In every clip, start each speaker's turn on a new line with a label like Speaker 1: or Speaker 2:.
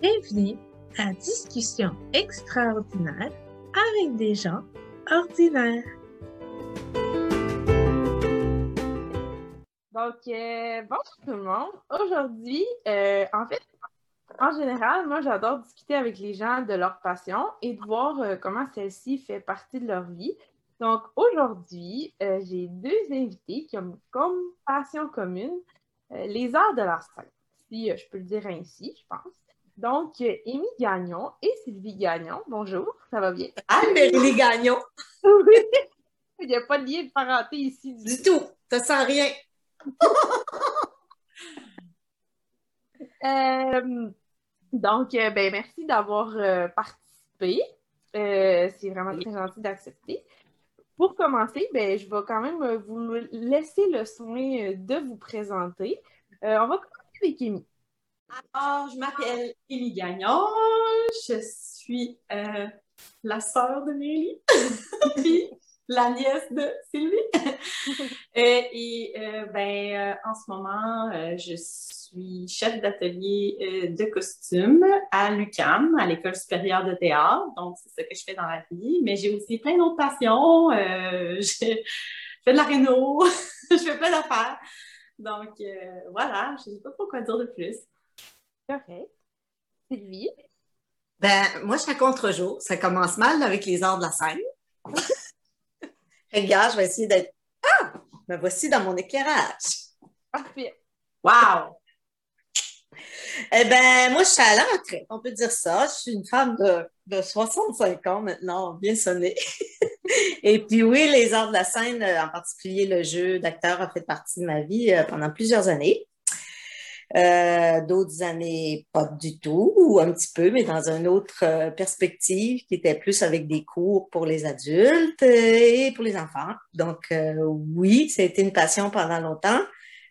Speaker 1: Bienvenue à Discussion extraordinaire avec des gens ordinaires.
Speaker 2: Donc, euh, bonjour tout le monde. Aujourd'hui, euh, en fait, en général, moi, j'adore discuter avec les gens de leur passion et de voir euh, comment celle-ci fait partie de leur vie. Donc, aujourd'hui, j'ai deux invités qui ont comme passion commune les arts de la scène, si je peux le dire ainsi, je pense. Donc, Amy Gagnon et Sylvie Gagnon. Bonjour, ça va bien?
Speaker 3: Ah, Mérie Gagnon.
Speaker 2: Oui! Il n'y a pas de lien de parenté ici du
Speaker 3: Du tout. Ça sent rien.
Speaker 2: Euh, donc, euh, ben, merci d'avoir euh, participé. Euh, c'est vraiment très gentil d'accepter. Pour commencer, ben, je vais quand même vous laisser le soin de vous présenter. On va commencer avec Amy.
Speaker 4: Alors, je m'appelle Émilie Gagnon, je suis euh, la sœur de Mélie, puis la nièce de Sylvie. Euh, et euh, ben, en ce moment, je suis chef d'atelier de costume à l'UQAM, à l'École supérieure de théâtre. Donc, c'est ce que je fais dans la vie. Mais j'ai aussi plein d'autres passions. Je fais de la réno, je fais plein d'affaires. Donc, voilà, je ne sais pas trop quoi dire de plus.
Speaker 2: Correct. Sylvie?
Speaker 3: Ben, moi, je suis à contre-jour. Ça commence mal avec les arts de la scène. Regarde, je vais essayer d'être. Ah! Me voici dans mon éclairage.
Speaker 2: Parfait.
Speaker 4: Wow!
Speaker 3: Eh ben, moi, je suis à. On peut dire ça. Je suis une femme de, de 65 ans maintenant, bien sonné. Et puis, oui, les arts de la scène, en particulier le jeu d'acteur, a fait partie de ma vie euh, pendant plusieurs années. Euh, d'autres années, pas du tout, ou un petit peu, mais dans une autre euh, perspective qui était plus avec des cours pour les adultes euh, et pour les enfants. Donc, euh, oui, ça a été une passion pendant longtemps.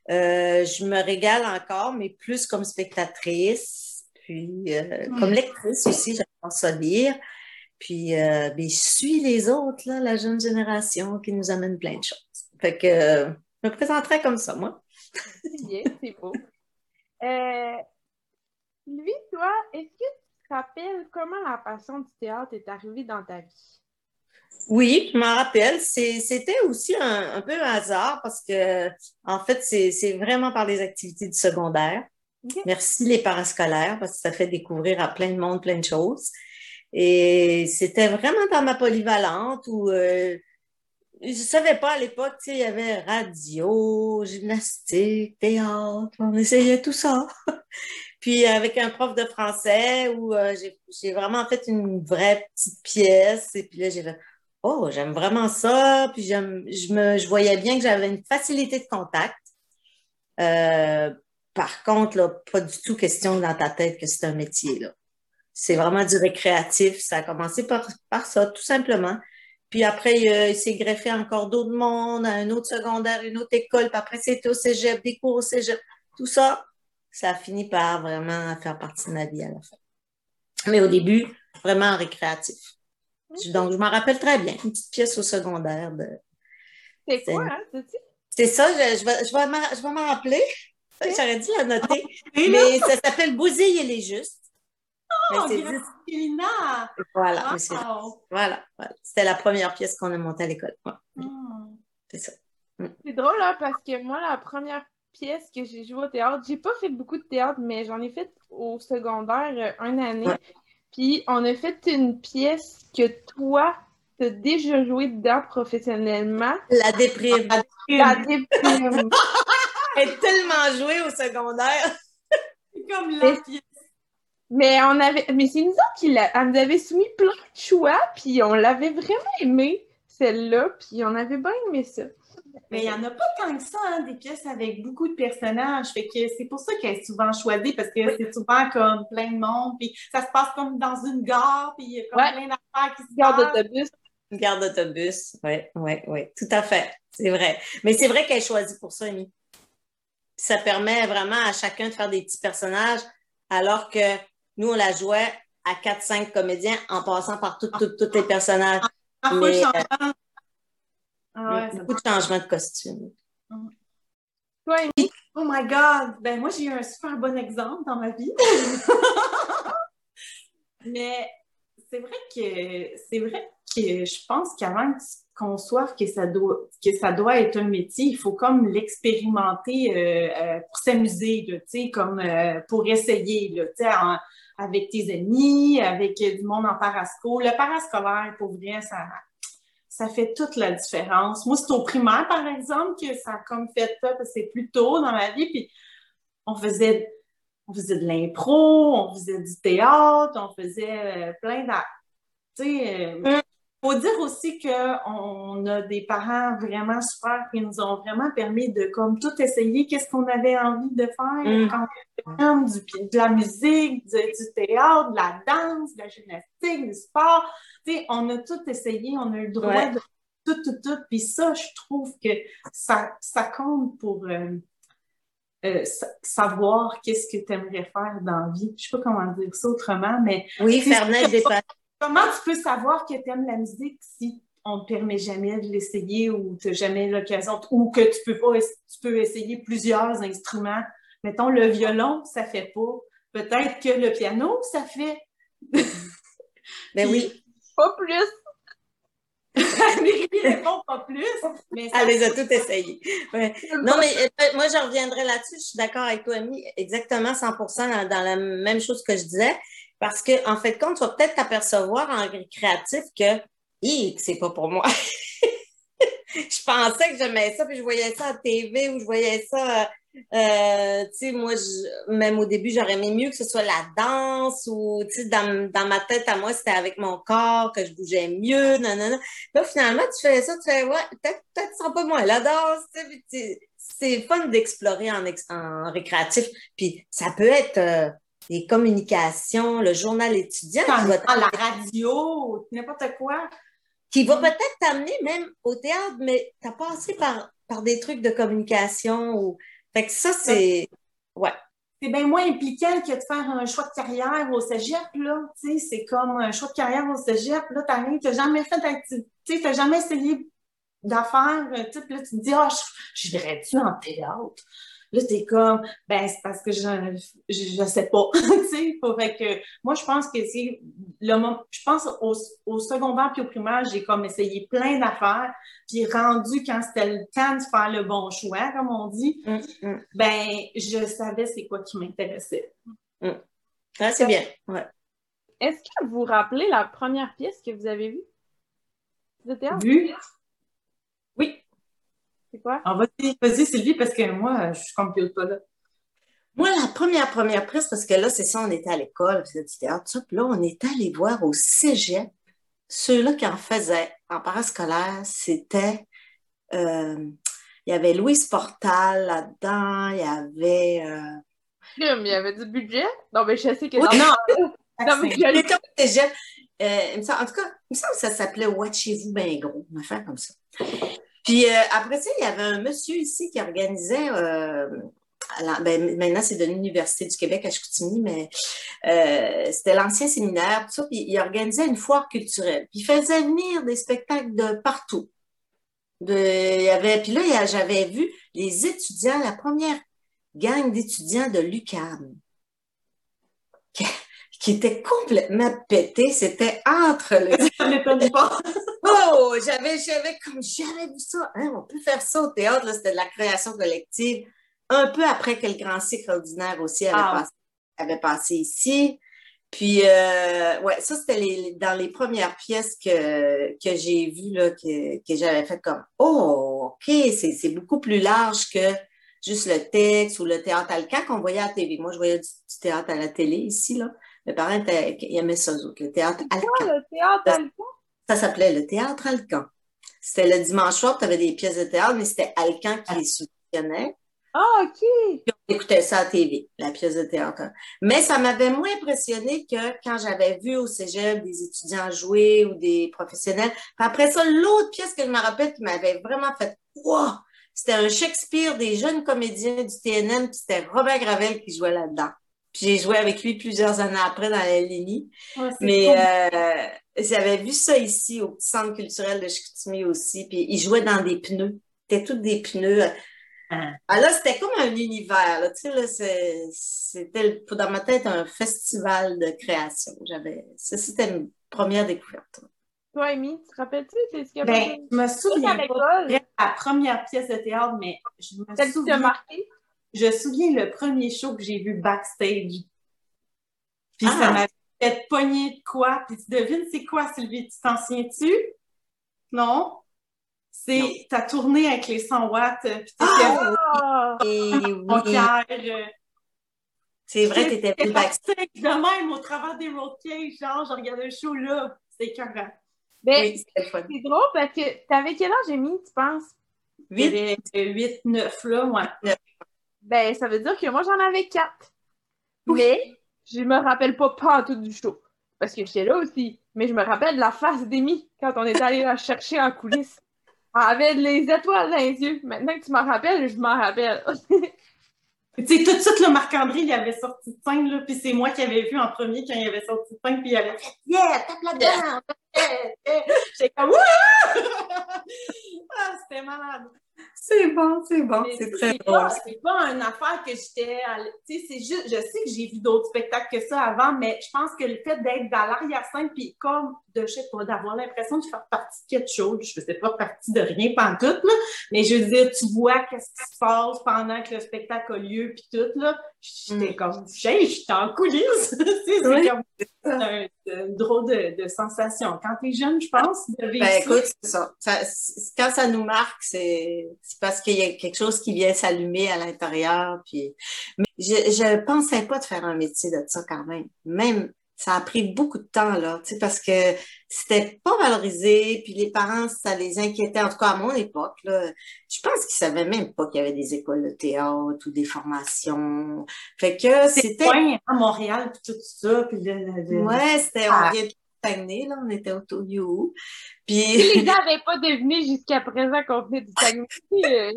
Speaker 3: Euh, je me régale encore, mais plus comme spectatrice, puis euh, comme lectrice aussi, j'adore ça lire. Puis, euh, ben, je suis les autres, là, la jeune génération qui nous amène plein de choses. Fait que euh, je me présenterai comme ça, moi.
Speaker 2: Bien, c'est beau. Euh, lui, toi, est-ce que tu te rappelles comment la passion du théâtre est arrivée dans ta vie?
Speaker 3: Oui, je m'en rappelle. C'était aussi un, un peu un hasard parce que, en fait, c'est vraiment par les activités du secondaire. Merci les parascolaires parce que ça fait découvrir à plein de monde plein de choses. Et c'était vraiment dans ma polyvalente où euh, je savais pas à l'époque, tu sais, il y avait radio, gymnastique, théâtre, on essayait tout ça. Puis avec un prof de français où euh, j'ai vraiment fait une vraie petite pièce et puis là j'ai fait Oh, j'aime vraiment ça. Puis je me, je voyais bien que j'avais une facilité de contact. Euh, par contre, là, pas du tout question dans ta tête que c'est un métier, là. C'est vraiment du récréatif. Ça a commencé par ça, tout simplement. Puis après, il, euh, il s'est greffé encore d'autres mondes, à un autre secondaire, une autre école. Puis après, c'était au cégep, des cours au cégep. Tout ça, ça a fini par vraiment faire partie de ma vie à la fin. Mais au début, vraiment récréatif. Donc, je m'en rappelle très bien. Une petite pièce au secondaire. De...
Speaker 2: C'est quoi, hein?
Speaker 3: C'est ça, je, je vais, je vais m'en- je vais m'en rappeler. J'aurais dû la noter.
Speaker 4: Là,
Speaker 3: Mais ça s'appelle Bousille et les Justes.
Speaker 4: Oh, Elina!
Speaker 3: Voilà,
Speaker 4: Wow!
Speaker 3: voilà, voilà. C'était la première pièce qu'on a montée à l'école. Ouais,
Speaker 4: Hmm.
Speaker 3: c'est ça.
Speaker 2: C'est drôle, hein, parce que moi, la première pièce que j'ai jouée au théâtre, j'ai pas fait beaucoup de théâtre, mais j'en ai fait au secondaire euh, une année.
Speaker 3: Ouais.
Speaker 2: Puis on a fait une pièce que toi, t'as déjà joué dedans professionnellement.
Speaker 3: La déprime.
Speaker 2: La déprime.
Speaker 3: Elle est tellement jouée au secondaire.
Speaker 4: C'est comme la pièce.
Speaker 2: Mais on avait, mais c'est nous autres qui l'a, elle nous avait soumis plein de choix, puis on l'avait vraiment aimé, celle-là, puis on avait bien aimé ça.
Speaker 4: Mais il n'y en a pas tant que ça, hein, des pièces avec beaucoup de personnages. Fait que c'est pour ça qu'elle est souvent choisie, parce que c'est souvent comme plein de monde, puis ça se passe comme dans une gare, puis il y a comme
Speaker 2: Ouais.
Speaker 4: plein d'affaires qui se
Speaker 2: Gare d'autobus.
Speaker 3: Une gare d'autobus. Oui, oui, oui. Tout à fait. C'est vrai. Mais c'est vrai qu'elle est choisie pour ça, Amy. Ça permet vraiment à chacun de faire des petits personnages, alors que nous, on la jouait à 4-5 comédiens en passant par tout- tout- tous les personnages.
Speaker 4: Parfois,
Speaker 3: Mais,
Speaker 4: je changement. Ah ouais, ça
Speaker 3: beaucoup de changements de costume.
Speaker 2: Toi, Amy,
Speaker 4: Oh my God! Ben moi, j'ai eu un super bon exemple dans ma vie. Mais c'est vrai que c'est vrai que je pense qu'avant qu'on conçoive que ça doit que ça doit être un métier, il faut comme l'expérimenter euh, euh, pour s'amuser, tu sais, comme euh, pour essayer, tu sais, avec tes amis, avec du monde en parasco. Le parascolaire, pour vrai, ça ça fait toute la différence. Moi, c'est au primaire, par exemple, que ça a comme fait ça, parce que c'est plus tôt dans ma vie, puis on faisait on faisait de l'impro, on faisait du théâtre, on faisait plein d'actes. Tu sais, mm faut dire aussi qu'on a des parents vraiment super qui nous ont vraiment permis de comme tout essayer, qu'est-ce qu'on avait envie de faire mm. du, de la musique, du, théâtre, de la danse, de la gymnastique, du sport. On a tout essayé, on a eu le droit de tout, tout, tout. Puis ça, je trouve que ça, ça compte pour euh, euh, savoir qu'est-ce que tu aimerais faire dans la vie. Je sais pas comment dire ça autrement, mais...
Speaker 3: Oui, faire naître des
Speaker 4: Comment tu peux savoir que tu aimes la musique si on ne te permet jamais de l'essayer ou tu n'as jamais l'occasion ou que tu peux pas tu peux essayer plusieurs instruments? Mettons, le violon, ça fait pas. Peut-être que le piano, ça fait.
Speaker 3: Mais ben oui.
Speaker 2: Pas plus.
Speaker 4: mais répond pas plus. Mais
Speaker 3: Elle les a toutes essayées. Non, mais euh, moi, je reviendrai là-dessus. Je suis d'accord avec toi, Amy. Exactement 100 dans, dans, la même chose que je disais. Parce que, en fait, quand tu vas peut-être t'apercevoir en créatif que, c'est pas pour moi. je pensais que j'aimais ça, puis je voyais ça à TV ou je voyais ça, euh, tu sais, moi, même au début, j'aurais aimé mieux que ce soit la danse ou, tu sais, dans, dans, ma tête à moi, c'était avec mon corps que je bougeais mieux, non, non, non. Là, finalement, tu fais ça, tu fais, ouais, peut-être, peut-être c'est pas moi, la danse, c'est fun d'explorer en, en récréatif, puis ça peut être... Euh, les communications, le journal étudiant.
Speaker 4: la radio, n'importe quoi.
Speaker 3: Qui va peut-être t'amener même au théâtre, mais tu as passé par, par des trucs de communication. Ou... Fait que ça, c'est. Ouais.
Speaker 4: C'est bien moins impliquant que de faire un choix de carrière au cégep, là. Tu sais, c'est comme un choix de carrière au cégep. Là, t'arrives, t'as jamais fait d'activité, t'as jamais essayé d'affaires. Tu sais, là, tu te dis, ah, je, je dirais-tu en théâtre? Là, t'es comme, ben, c'est parce que je, je, sais pas, tu sais. que, moi, je pense que c'est le moment, je pense au, au secondaire puis au primaire, j'ai comme essayé plein d'affaires, puis rendu quand c'était le temps de faire le bon choix, comme on dit, mm, ben, je savais c'est quoi qui m'intéressait.
Speaker 3: Mm. Ah, c'est bien, ouais.
Speaker 2: Est-ce que vous vous rappelez la première pièce que vous avez vue? De théâtre?
Speaker 4: Vue? Oui.
Speaker 2: C'est quoi?
Speaker 4: Ah, vas-y, vas Sylvie, parce que moi, je compute pas là.
Speaker 3: Moi, la première, première prise, parce que là, c'est ça, on était à l'école, puis du théâtre, puis là, on est allé voir au cégep, ceux-là qui en faisaient en parascolaire, c'était, euh, il y avait Louise Portal là-dedans, il y avait... Euh...
Speaker 2: Il y avait du budget? Non, mais je sais que...
Speaker 3: Oui, non, non, mais il était au cégep. Euh, en tout cas, il me semble que ça s'appelait Watchez-vous bien gros, une affaire comme ça. Puis euh, après ça, il y avait un monsieur ici qui organisait, euh, ben, maintenant c'est de l'Université du Québec à Chicoutimi, mais euh, c'était l'ancien séminaire, tout ça, puis il organisait une foire culturelle. Puis il faisait venir des spectacles de partout. De, il y avait, puis là, j'avais vu les étudiants, la première gang d'étudiants de l'UQAM qui était complètement pété. C'était entre le. oh, j'avais, j'avais comme jamais vu ça. Hein, on peut faire ça au théâtre. C'était de la création collective. Un peu après que le grand cycle ordinaire aussi avait, ah. passé, avait passé ici. Puis, euh, ouais, ça, c'était les, dans les premières pièces que, que j'ai vues, là, que, que j'avais fait comme, oh, OK, c'est, beaucoup plus large que juste le texte ou le théâtre alcan qu'on voyait à la télé. Moi, je voyais du, du théâtre à la télé ici, là. Mes parents aimaient ça, le théâtre
Speaker 2: le Alcan?
Speaker 3: Ça, s'appelait le théâtre Alcan. C'était le dimanche soir, tu avais des pièces de théâtre, mais c'était Alcan qui les soutiennait.
Speaker 2: Ah, OK. Puis
Speaker 3: on écoutait ça à la TV, la pièce de théâtre. Mais ça m'avait moins impressionné que quand j'avais vu au cégep des étudiants jouer ou des professionnels. après ça, l'autre pièce que je me rappelle qui m'avait vraiment fait Wow! C'était un Shakespeare des jeunes comédiens du TNN, puis c'était Robert Gravel qui jouait là-dedans j'ai joué avec lui plusieurs années après dans la LNI. Mais euh, j'avais vu ça ici au Centre culturel de Chicoutimi aussi. Puis il jouait dans des pneus. C'était tous des pneus. Ah, là, c'était comme un univers. Là. Tu sais, là, c'est- c'était dans ma tête un festival de création. J'avais, ça, c'était une première découverte.
Speaker 2: Toi, Amy, tu te rappelles-tu? C'est ce que
Speaker 4: Ben, je me
Speaker 2: à
Speaker 4: souviens pas
Speaker 2: l'école,
Speaker 4: de la première pièce de théâtre, mais je me souviens,
Speaker 2: marqué?
Speaker 4: je souviens le premier show que j'ai vu backstage. Puis
Speaker 3: Ah!
Speaker 4: ça m'a fait pogner de quoi? Puis tu devines c'est quoi, Sylvie? Tu t'en souviens-tu? Non?
Speaker 3: Non.
Speaker 4: C'est ta tournée avec les 100 watts, euh, puis
Speaker 3: Ah!
Speaker 2: Ah!
Speaker 3: Et oui,
Speaker 4: rockère, euh,
Speaker 3: c'est vrai, t'étais plus backstage.
Speaker 4: de même au travers des road cages, genre, je regardais le show là. C'était écœurant.
Speaker 2: Ben,
Speaker 3: Oui, c'était le fun.
Speaker 2: c'est drôle parce que t'avais quel âge, Amy, tu penses?
Speaker 3: Vite.
Speaker 4: J'avais 8, 9 là, ouais.
Speaker 2: Ben, ça veut dire que moi, j'en avais quatre. Mais, je me rappelle pas pas tout du show. Parce que j'étais là aussi. Mais je me rappelle la face d'Amy quand on est allé la chercher en coulisses. Elle avait les étoiles dans les yeux. Maintenant que tu m'en rappelles, je m'en rappelle.
Speaker 4: Tu sais, tout de suite, le Marc-André, il avait sorti de scène, là, puis c'est moi qui avais vu en premier quand il avait sorti de scène, puis il avait fait « Yeah, tape là-dedans! J'étais comme « Wouh! » Ah, c'était malade.
Speaker 3: C'est bon, c'est bon, c'est très
Speaker 4: pas, c'est pas une affaire que j'étais. Tu sais, c'est juste. Je sais que j'ai vu d'autres spectacles que ça avant, mais je pense que le fait d'être dans l'arrière-scène, puis comme de, je sais pas, d'avoir l'impression de faire partie de quelque chose, je faisais pas partie de rien pantoute, là, mais je veux dire, tu vois qu'est-ce qui se passe pendant que le spectacle a lieu, puis tout, là. J'étais
Speaker 3: Mm.
Speaker 4: comme, j'étais en coulisses. Tu c'est comme c'est un, une drôle de, de sensation. Quand t'es jeune, je pense, de vivre
Speaker 3: Ben écoute, c'est ça. Quand ça nous marque, c'est parce qu'il y a quelque chose qui vient s'allumer à l'intérieur. Puis... Mais je je pensais pas de faire un métier de ça quand même. Même, ça a pris beaucoup de temps, là, tu sais, parce que c'était pas valorisé, puis les parents, ça les inquiétait, en tout cas à mon époque, là. Je pense qu'ils savaient même pas qu'il y avait des écoles de théâtre ou des formations. Fait que c'était...
Speaker 4: à Montréal, puis tout ça, puis le,
Speaker 3: Ouais, c'était...
Speaker 4: Ah.
Speaker 3: On vient de Saguenay, là, on était au Toyo. Puis...
Speaker 2: les gens n'avaient pas deviné jusqu'à présent qu'on venait du Saguenay. Euh,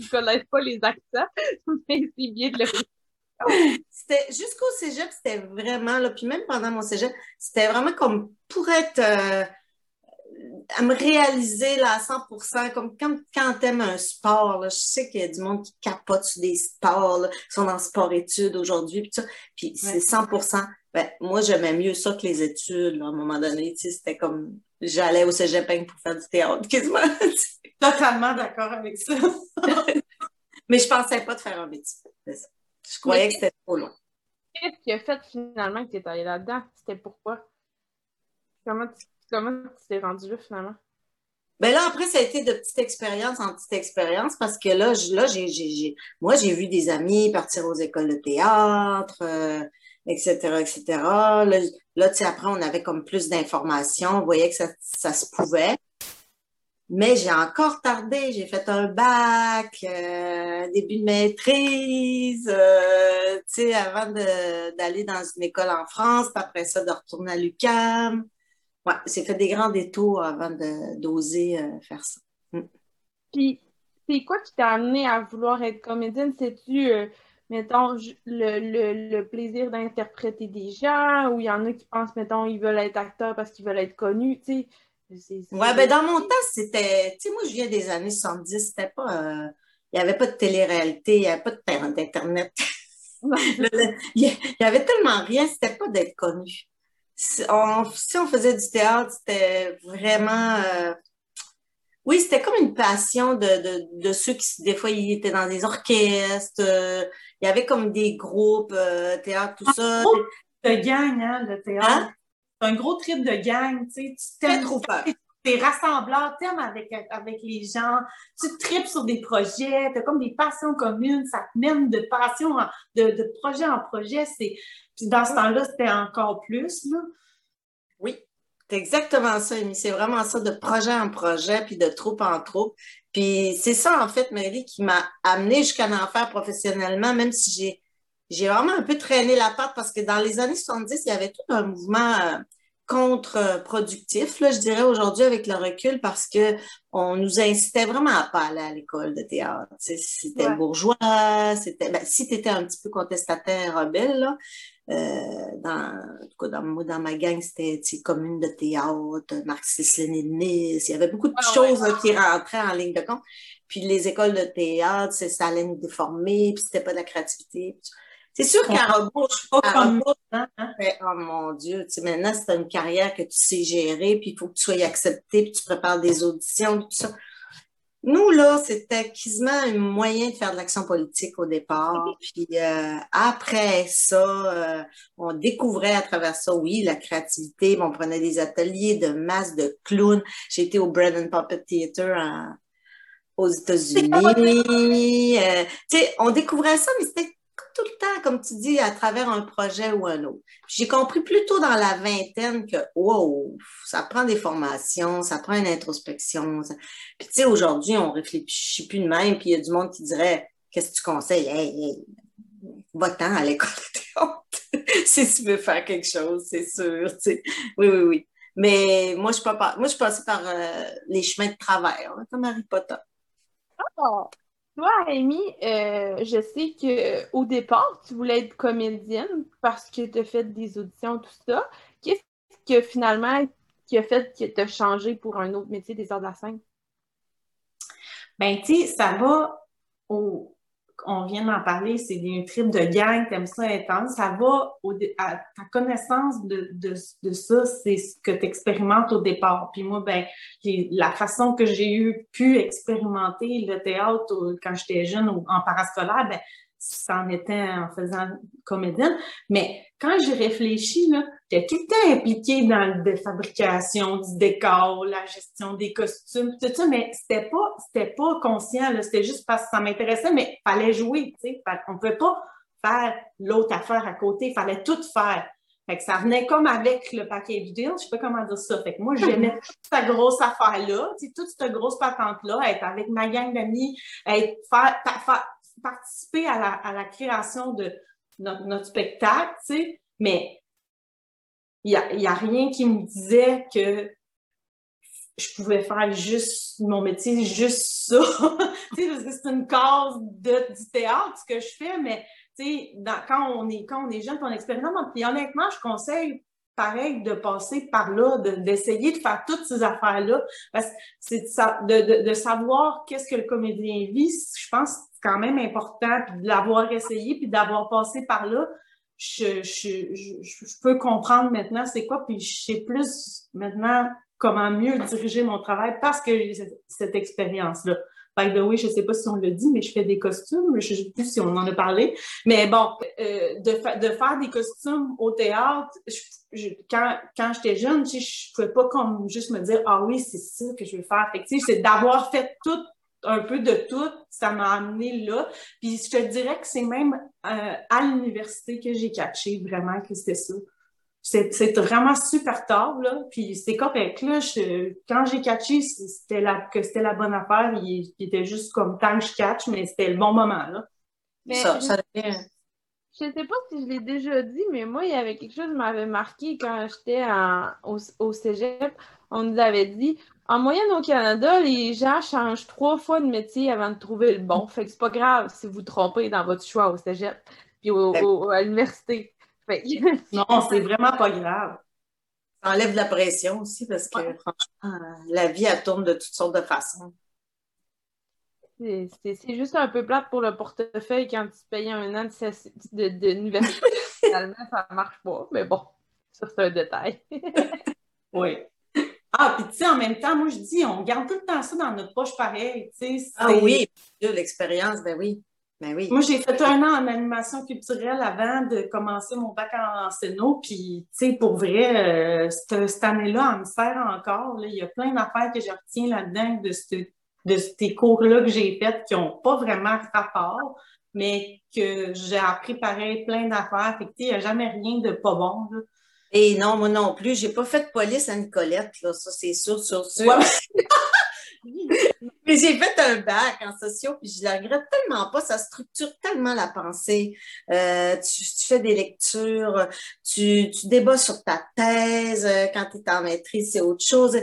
Speaker 2: ils connaissent pas les accents, mais c'est bien de le
Speaker 3: C'était jusqu'au cégep, c'était vraiment là, puis même pendant mon cégep, c'était vraiment comme pour être euh, à me réaliser là à 100%, comme quand, quand t'aimes un sport, là, je sais qu'il y a du monde qui capote sur des sports, là, qui sont dans sport-études aujourd'hui, puis ça, puis c'est 100%. Ben, moi, j'aimais mieux ça que les études, là, à un moment donné, tu sais, c'était comme, j'allais au cégep pour faire du théâtre, quasiment.
Speaker 4: Totalement d'accord avec ça.
Speaker 3: Mais je pensais pas de faire un métier. c'est ça. Je croyais que c'était trop long.
Speaker 2: Qu'est-ce qui a fait finalement que tu es allé là-dedans? C'était pourquoi? Comment tu comment t'es rendu là finalement?
Speaker 3: Ben là, après, ça a été de petite expérience en petite expérience parce que là, je- là j'ai, j'ai, j'ai- moi, j'ai vu des amis partir aux écoles de théâtre, euh, etc., etc. Là, là, tu sais, après, on avait comme plus d'informations, on voyait que ça, ça se pouvait. Mais j'ai encore tardé. J'ai fait un bac, euh, début de maîtrise, euh, tu sais, avant d'aller dans une école en France, puis après ça, de retourner à l'UQAM. Ouais, j'ai fait des grands détours avant d'oser euh, faire ça.
Speaker 2: Puis, c'est quoi qui t'a amené à vouloir être comédienne? C'est-tu, euh, mettons, le, le plaisir d'interpréter des gens ou il y en a qui pensent, mettons, ils veulent être acteurs parce qu'ils veulent être connus, tu sais?
Speaker 3: Ouais, ben dans mon temps, c'était, tu sais, moi, je viens des années 70, c'était pas, euh, il y avait pas de télé-réalité, il y avait pas d'Internet. Il y avait tellement rien, c'était pas d'être connu. Si on, si on faisait du théâtre, c'était vraiment, euh, oui, c'était comme une passion de, de, de ceux qui, des fois, ils étaient dans des orchestres, euh, il y avait comme des groupes, euh, théâtre, tout ça.
Speaker 4: de gang, hein, le théâtre.
Speaker 3: Hein?
Speaker 4: Un gros trip de gang, tu sais. Tu t'aimes,
Speaker 3: trop peur.
Speaker 4: t'es rassembleur, t'aimes avec, avec les gens, tu tripes sur des projets, t'as comme des passions communes, ça te mène de passion, en- de, de projet en projet. C'est... Puis dans ce temps-là, c'était encore plus, là.
Speaker 3: Oui, c'est exactement ça, Amy. C'est vraiment ça, de projet en projet, puis de troupe en troupe. Puis c'est ça, en fait, Marie, qui m'a amené jusqu'à en faire professionnellement, même si j'ai j'ai vraiment un peu traîné la patte parce que dans les années 70, il y avait tout un mouvement euh, contre-productif, là, je dirais aujourd'hui avec le recul, parce que on nous incitait vraiment à pas aller à l'école de théâtre. C'était
Speaker 2: Ouais.
Speaker 3: bourgeois, c'était ben, si tu étais un petit peu contestataire rebelle, là, euh, dans, en tout cas, dans, moi, dans ma gang, c'était commune de théâtre, marxiste-léniniste. Il y avait beaucoup de
Speaker 2: Ah ouais.
Speaker 3: choses là, qui rentraient en ligne de compte. puis les écoles de théâtre, ça allait nous déformer, puis c'était pas de la créativité. C'est sûr qu'à rebouche, pas comme hein, oh mon Dieu, tu sais, maintenant, c'est une carrière que tu sais gérer, puis il faut que tu sois accepté, puis tu prépares des auditions, tout ça. Nous, là, c'était quasiment un moyen de faire de l'action politique au départ. Puis euh, après ça, euh, on découvrait à travers ça, oui, la créativité. On prenait des ateliers de masse de clowns. J'ai été au Bread and Puppet Theater aux États-Unis. Euh, tu sais, on découvrait ça, mais c'était tout le temps, comme tu dis, à travers un projet ou un autre. J'ai compris plutôt dans la vingtaine que, wow, ça prend des formations, ça prend une introspection. Puis tu sais, aujourd'hui, on réfléchit plus de même, puis il y a du monde qui dirait, qu'est-ce que tu conseilles? Hey, hey, va-t'en à l'école de si tu veux faire quelque chose, c'est sûr. Tu sais. Oui, oui, oui. Mais moi, je suis pas, moi, je suis passée par euh, les chemins de travers, comme Harry Potter.
Speaker 2: Oh. Toi, Amy, euh, je sais qu'au départ, tu voulais être comédienne parce que tu as fait des auditions, tout ça. Qu'est-ce que finalement qui a fait que tu as changé pour un autre métier des arts de la scène?
Speaker 4: Ben, tu sais, ça va au, on vient d'en parler, c'est une trip de gang, t'aimes ça intense. Ça va à ta connaissance de, de, ça, c'est ce que tu expérimentes au départ. Puis moi, ben, la façon que j'ai eu pu expérimenter le théâtre quand j'étais jeune en parascolaire, ben, ça en était en faisant comédienne. Mais quand j'ai réfléchi, j'étais tout le temps impliquée dans la fabrication du décor, la gestion des costumes, tout ça, mais c'était pas, c'était pas conscient, c'était juste parce que ça m'intéressait, mais il fallait jouer, tu sais. On ne pouvait pas faire l'autre affaire à côté, il fallait tout faire. Fait que ça venait comme avec le package deal, je sais pas comment dire ça. Fait que moi, j'aimais toute cette grosse affaire-là, toute cette grosse patente-là, être avec ma gang d'amis, être, faire, faire, participer à la, à la création de notre, notre spectacle, tu sais, mais il n'y a, a rien qui me disait que je pouvais faire juste mon métier, juste ça. c'est une case de, du théâtre, ce que je fais, mais quand on est, quand on est jeune, on expérimente. Puis honnêtement, je conseille pareil de passer par là, d'essayer de, faire toutes ces affaires-là. Parce que c'est de, savoir qu'est-ce que le comédien vit, je pense que c'est quand même important, de l'avoir essayé, puis d'avoir passé par là. Je, je, je, je peux comprendre maintenant c'est quoi, puis je sais plus maintenant comment mieux diriger mon travail parce que j'ai cette, expérience-là. By the way, je sais pas si on le dit, mais je fais des costumes. Je sais plus si on en a parlé. Mais bon, euh, de, de faire des costumes au théâtre, je, quand, quand j'étais jeune, je ne pouvais pas comme juste me dire, ah oui, c'est ça que je veux faire. C'est d'avoir fait tout un peu de tout, ça m'a amené là. Puis je te dirais que c'est même euh, à l'université que j'ai catché vraiment que c'était ça c'est vraiment super tard, là. Puis c'est correct, là. quand j'ai catché, c'était la, que c'était la bonne affaire. Il, était juste comme tant que je catch, mais c'était le bon moment, là.
Speaker 2: Mais ça, je, ne sais pas si je l'ai déjà dit, mais moi, il y avait quelque chose qui m'avait marqué quand j'étais au, au cégep. On nous avait dit, en moyenne au Canada, les gens changent trois fois de métier avant de trouver le bon. Fait que c'est pas grave si vous trompez dans votre choix au cégep puis au, à l'université.
Speaker 4: non, c'est vraiment pas grave.
Speaker 3: Ça enlève de la pression aussi parce que franchement, la vie, elle tourne de toutes sortes de façons.
Speaker 2: C'est juste un peu plate pour le portefeuille quand tu payes un an d'université. De, Finalement, ça marche pas. Mais bon, ça, c'est un détail.
Speaker 4: oui. Ah, puis tu sais, en même temps, moi, je dis, on garde tout le temps ça dans notre poche pareil.
Speaker 3: Ah oui, l'expérience, ben oui. Ben
Speaker 4: Moi, j'ai fait un an en animation culturelle avant de commencer mon bac en scéno. Puis, tu sais, pour vrai, euh, cette, année-là, elle me sert encore. Il y a plein d'affaires que je retiens là-dedans de, de ces cours-là que j'ai faits qui n'ont pas vraiment rapport, mais que j'ai appris pareil plein d'affaires. Fait que, il n'y a jamais rien de pas bon.
Speaker 3: Et non, moi non plus. J'ai pas fait de police à Nicolette, là. Ça, c'est sûr, sûr, sûr. Mais j'ai fait un bac en sociaux, puis je la regrette tellement pas. Ça structure tellement la pensée. Euh, tu, fais des lectures, tu, tu débats sur ta thèse. Euh, quand tu es en maîtrise, c'est autre chose.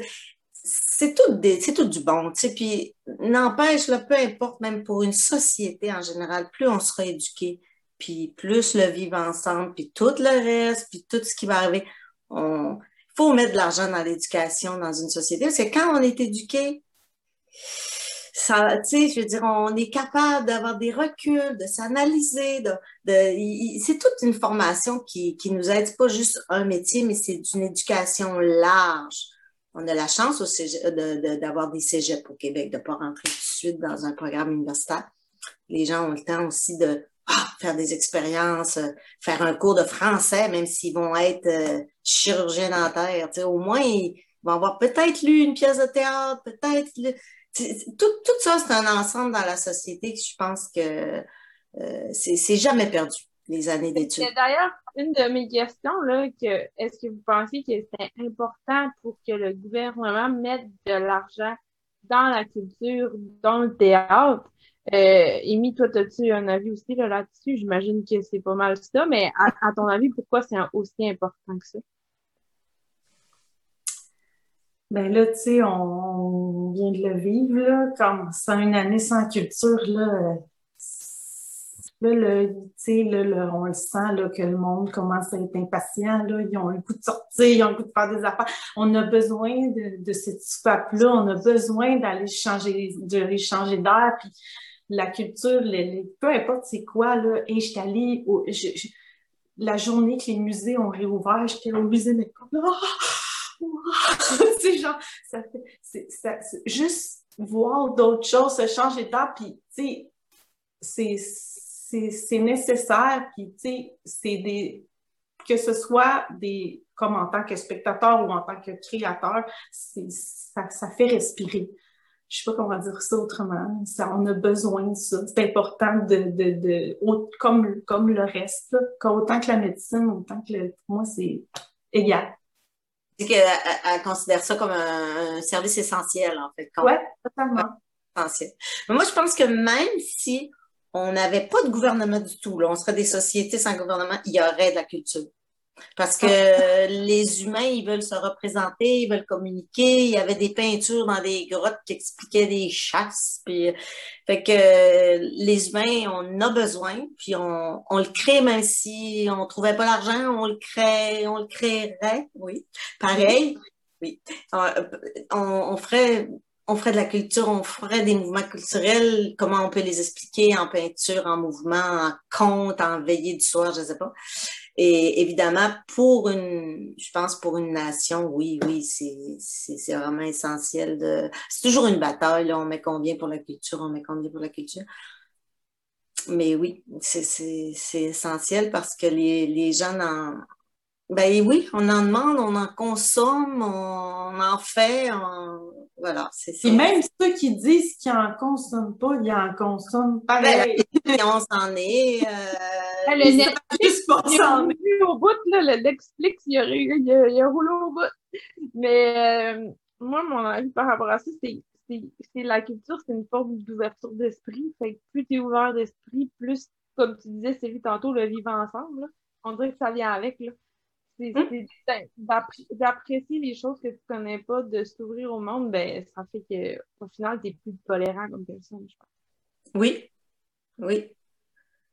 Speaker 3: C'est tout, c'est tout du bon. Tu sais, puis n'empêche, peu importe, même pour une société en général, plus on sera éduqué, puis plus le vivre ensemble, puis tout le reste, puis tout ce qui va arriver, il faut mettre de l'argent dans l'éducation dans une société. Parce que quand on est éduqué, ça, tu sais, je veux dire, on est capable d'avoir des reculs, de s'analyser, de, de c'est toute une formation qui, qui nous aide, pas juste un métier, mais c'est une éducation large. On a la chance d'avoir des cégeps au Québec, de ne pas rentrer tout de suite dans un programme universitaire. Les gens ont le temps aussi de ah, faire des expériences, faire un cours de français, même s'ils vont être euh, chirurgiens dentaires. Tu sais, au moins, ils vont avoir peut-être lu une pièce de théâtre, peut-être tout, tout ça, c'est un ensemble dans la société que je pense que euh, c'est jamais perdu, les années d'études.
Speaker 2: D'ailleurs, une de mes questions, là, que est-ce que vous pensez que c'est important pour que le gouvernement mette de l'argent dans la culture, dans le théâtre? Euh, toi, as-tu un avis aussi là-dessus? J'imagine que c'est pas mal ça, mais à ton avis, pourquoi c'est aussi important que ça?
Speaker 4: Ben là, tu sais, on, vient de le vivre, là, comme c'est une année sans culture, là, là, le, là, on le sent, là, que le monde commence à être impatient, là, ils ont le goût de sortir, ils ont le goût de faire des affaires. On a besoin de, de cette soupape-là, on a besoin d'aller changer, de d'air, puis la culture, peu importe c'est quoi, là, et je allée, la journée que les musées ont réouvert, j'étais au musée mais c'est genre, ça fait, juste voir d'autres choses, se changer d'étape, puis, tu sais, c'est nécessaire, puis, tu sais, c'est des, que ce soit des, comme en tant que spectateur ou en tant que créateur, ça, ça fait respirer. Je sais pas comment dire ça autrement. Ça, on a besoin de ça. C'est important de, de, de, comme, comme le reste, autant que la médecine, autant que le, pour moi, c'est égal
Speaker 3: qu'elle considère ça comme un, service essentiel, en fait.
Speaker 4: Oui, totalement.
Speaker 3: Essentiel. Mais moi, je pense que même si on n'avait pas de gouvernement du tout, là, on serait des sociétés sans gouvernement, il y aurait de la culture. Parce que ah. les humains, ils veulent se représenter, ils veulent communiquer. Il y avait des peintures dans des grottes qui expliquaient des chasses. Puis, fait que les humains, on a besoin, puis on, on le crée même si on trouvait pas l'argent, on le crée, on le créerait, oui. Pareil, oui. On, on ferait on ferait de la culture, on ferait des mouvements culturels, comment on peut les expliquer en peinture, en mouvement, en conte, en veillée du soir, je sais pas. Et évidemment, pour une, je pense pour une nation, oui, oui, c'est vraiment essentiel de. C'est toujours une bataille, là, on met combien pour la culture, on met combien pour la culture. Mais oui, c'est essentiel parce que les, les gens en, ben oui, on en demande, on en consomme, on en fait, voilà, c'est
Speaker 4: ça. Et même ceux qui disent qu'ils en consomment pas, ils en consomment pareil.
Speaker 3: Ben, on s'en est. Euh...
Speaker 2: le Netflix, il au bout, là, le Netflix, il a, il, a, il a roulé au bout. Mais euh, moi, mon avis par rapport à ça, c'est c'est la culture, c'est une forme d'ouverture d'esprit. Fait que plus tu es ouvert d'esprit, plus, comme tu disais, c'est tantôt, le vivre ensemble. Là. On dirait que ça vient avec. Là. Hein? d'apprécier les choses que tu connais pas, de s'ouvrir au monde, ben, ça fait qu'au final, tu es plus tolérant comme personne, je pense.
Speaker 3: Oui, oui.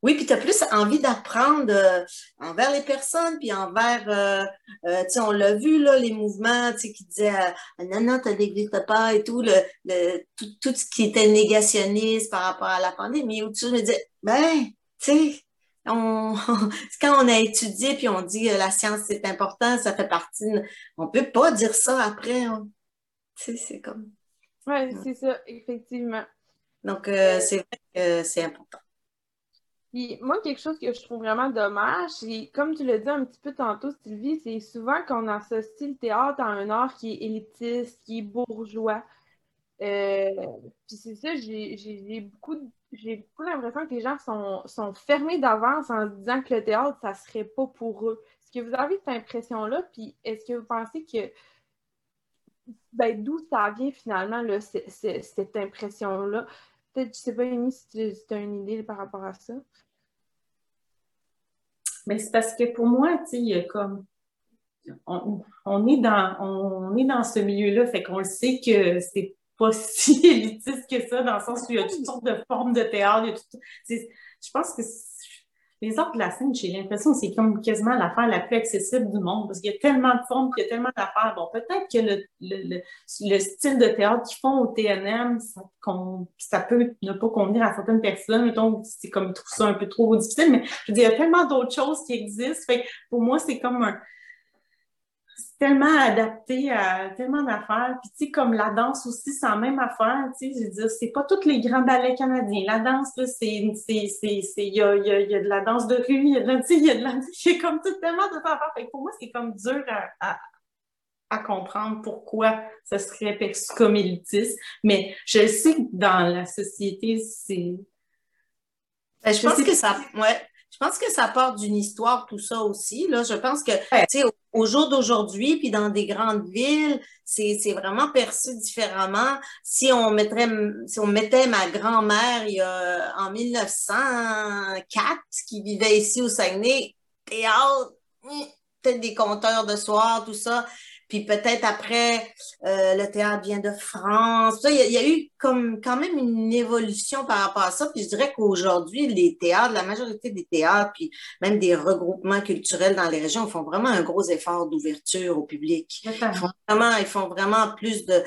Speaker 3: Oui, puis tu as plus envie d'apprendre euh, envers les personnes, puis envers, euh, euh, tu sais, on l'a vu, là, les mouvements, tu sais, qui disaient non, non, tu n'existes pas et tout, le, le, tout, tout, ce qui était négationniste par rapport à la pandémie, où tu me disais, ben, tu sais, on, quand on a étudié puis on dit que la science c'est important, ça fait partie. On peut pas dire ça après. Tu sais, c'est comme.
Speaker 2: Oui, c'est ça, effectivement.
Speaker 3: Donc, euh, euh, c'est vrai que c'est important.
Speaker 2: Puis moi, quelque chose que je trouve vraiment dommage, c'est comme tu l'as dit un petit peu tantôt, Sylvie, c'est souvent qu'on associe le théâtre à un art qui est élitiste, qui est bourgeois. Euh, puis c'est ça, j'ai beaucoup, j'ai beaucoup l'impression que les gens sont, sont fermés d'avance en se disant que le théâtre, ça serait pas pour eux. Est-ce que vous avez cette impression-là? Puis est-ce que vous pensez que ben, d'où ça vient finalement là, cette impression-là? Peut-être, je sais pas, Amy, si tu as une idée par rapport à ça.
Speaker 4: Mais c'est parce que pour moi, tu sais, comme on, on, est dans on est dans ce milieu-là, fait qu'on le sait que c'est pas si élitiste que ça, dans le sens où il y a toutes sortes de formes de théâtre. je pense que les arts de la scène, j'ai l'impression que c'est comme quasiment l'affaire la plus accessible du monde parce qu'il y a tellement de formes, il y a tellement d'affaires. Bon, peut-être que le, le, le, style de théâtre qu'ils font au TNM, ça, ça, peut ne pas convenir à certaines personnes. Mettons, c'est comme ils ça un peu trop difficile, mais je veux dire, il y a tellement d'autres choses qui existent. Pour moi, c'est comme un, tellement adapté à tellement d'affaires. Puis, tu sais, comme la danse aussi, c'est la même affaire. Tu sais, je veux dire, c'est pas tous les grands ballets canadiens. La danse, là, c'est, c'est, c'est, il y a, y, a, y a de la danse de rue, il y a de la, tu sais, il y a de la, j'ai comme tout tellement de affaires. Fait que pour moi, c'est comme dur à, à, comprendre pourquoi ça serait perçu comme élitiste. Mais je sais que dans la société, c'est,
Speaker 3: ben, je, pense que ça, ouais, je pense que ça part d'une histoire, tout ça aussi. Là, je pense que, tu sais, au jour d'aujourd'hui, puis dans des grandes villes, c'est vraiment perçu différemment. Si on mettrait, si on mettait ma grand-mère il y a, en 1904, qui vivait ici au Saguenay, théâtre, hmm, peut-être des compteurs de soir, tout ça, puis peut-être après, euh, le théâtre vient de France. Il y, a, eu comme quand même une évolution par rapport à ça. Puis je dirais qu'aujourd'hui, les théâtres, la majorité des théâtres, puis même des regroupements culturels dans les régions font vraiment un gros effort d'ouverture au public. Ils font vraiment, ils font vraiment plus de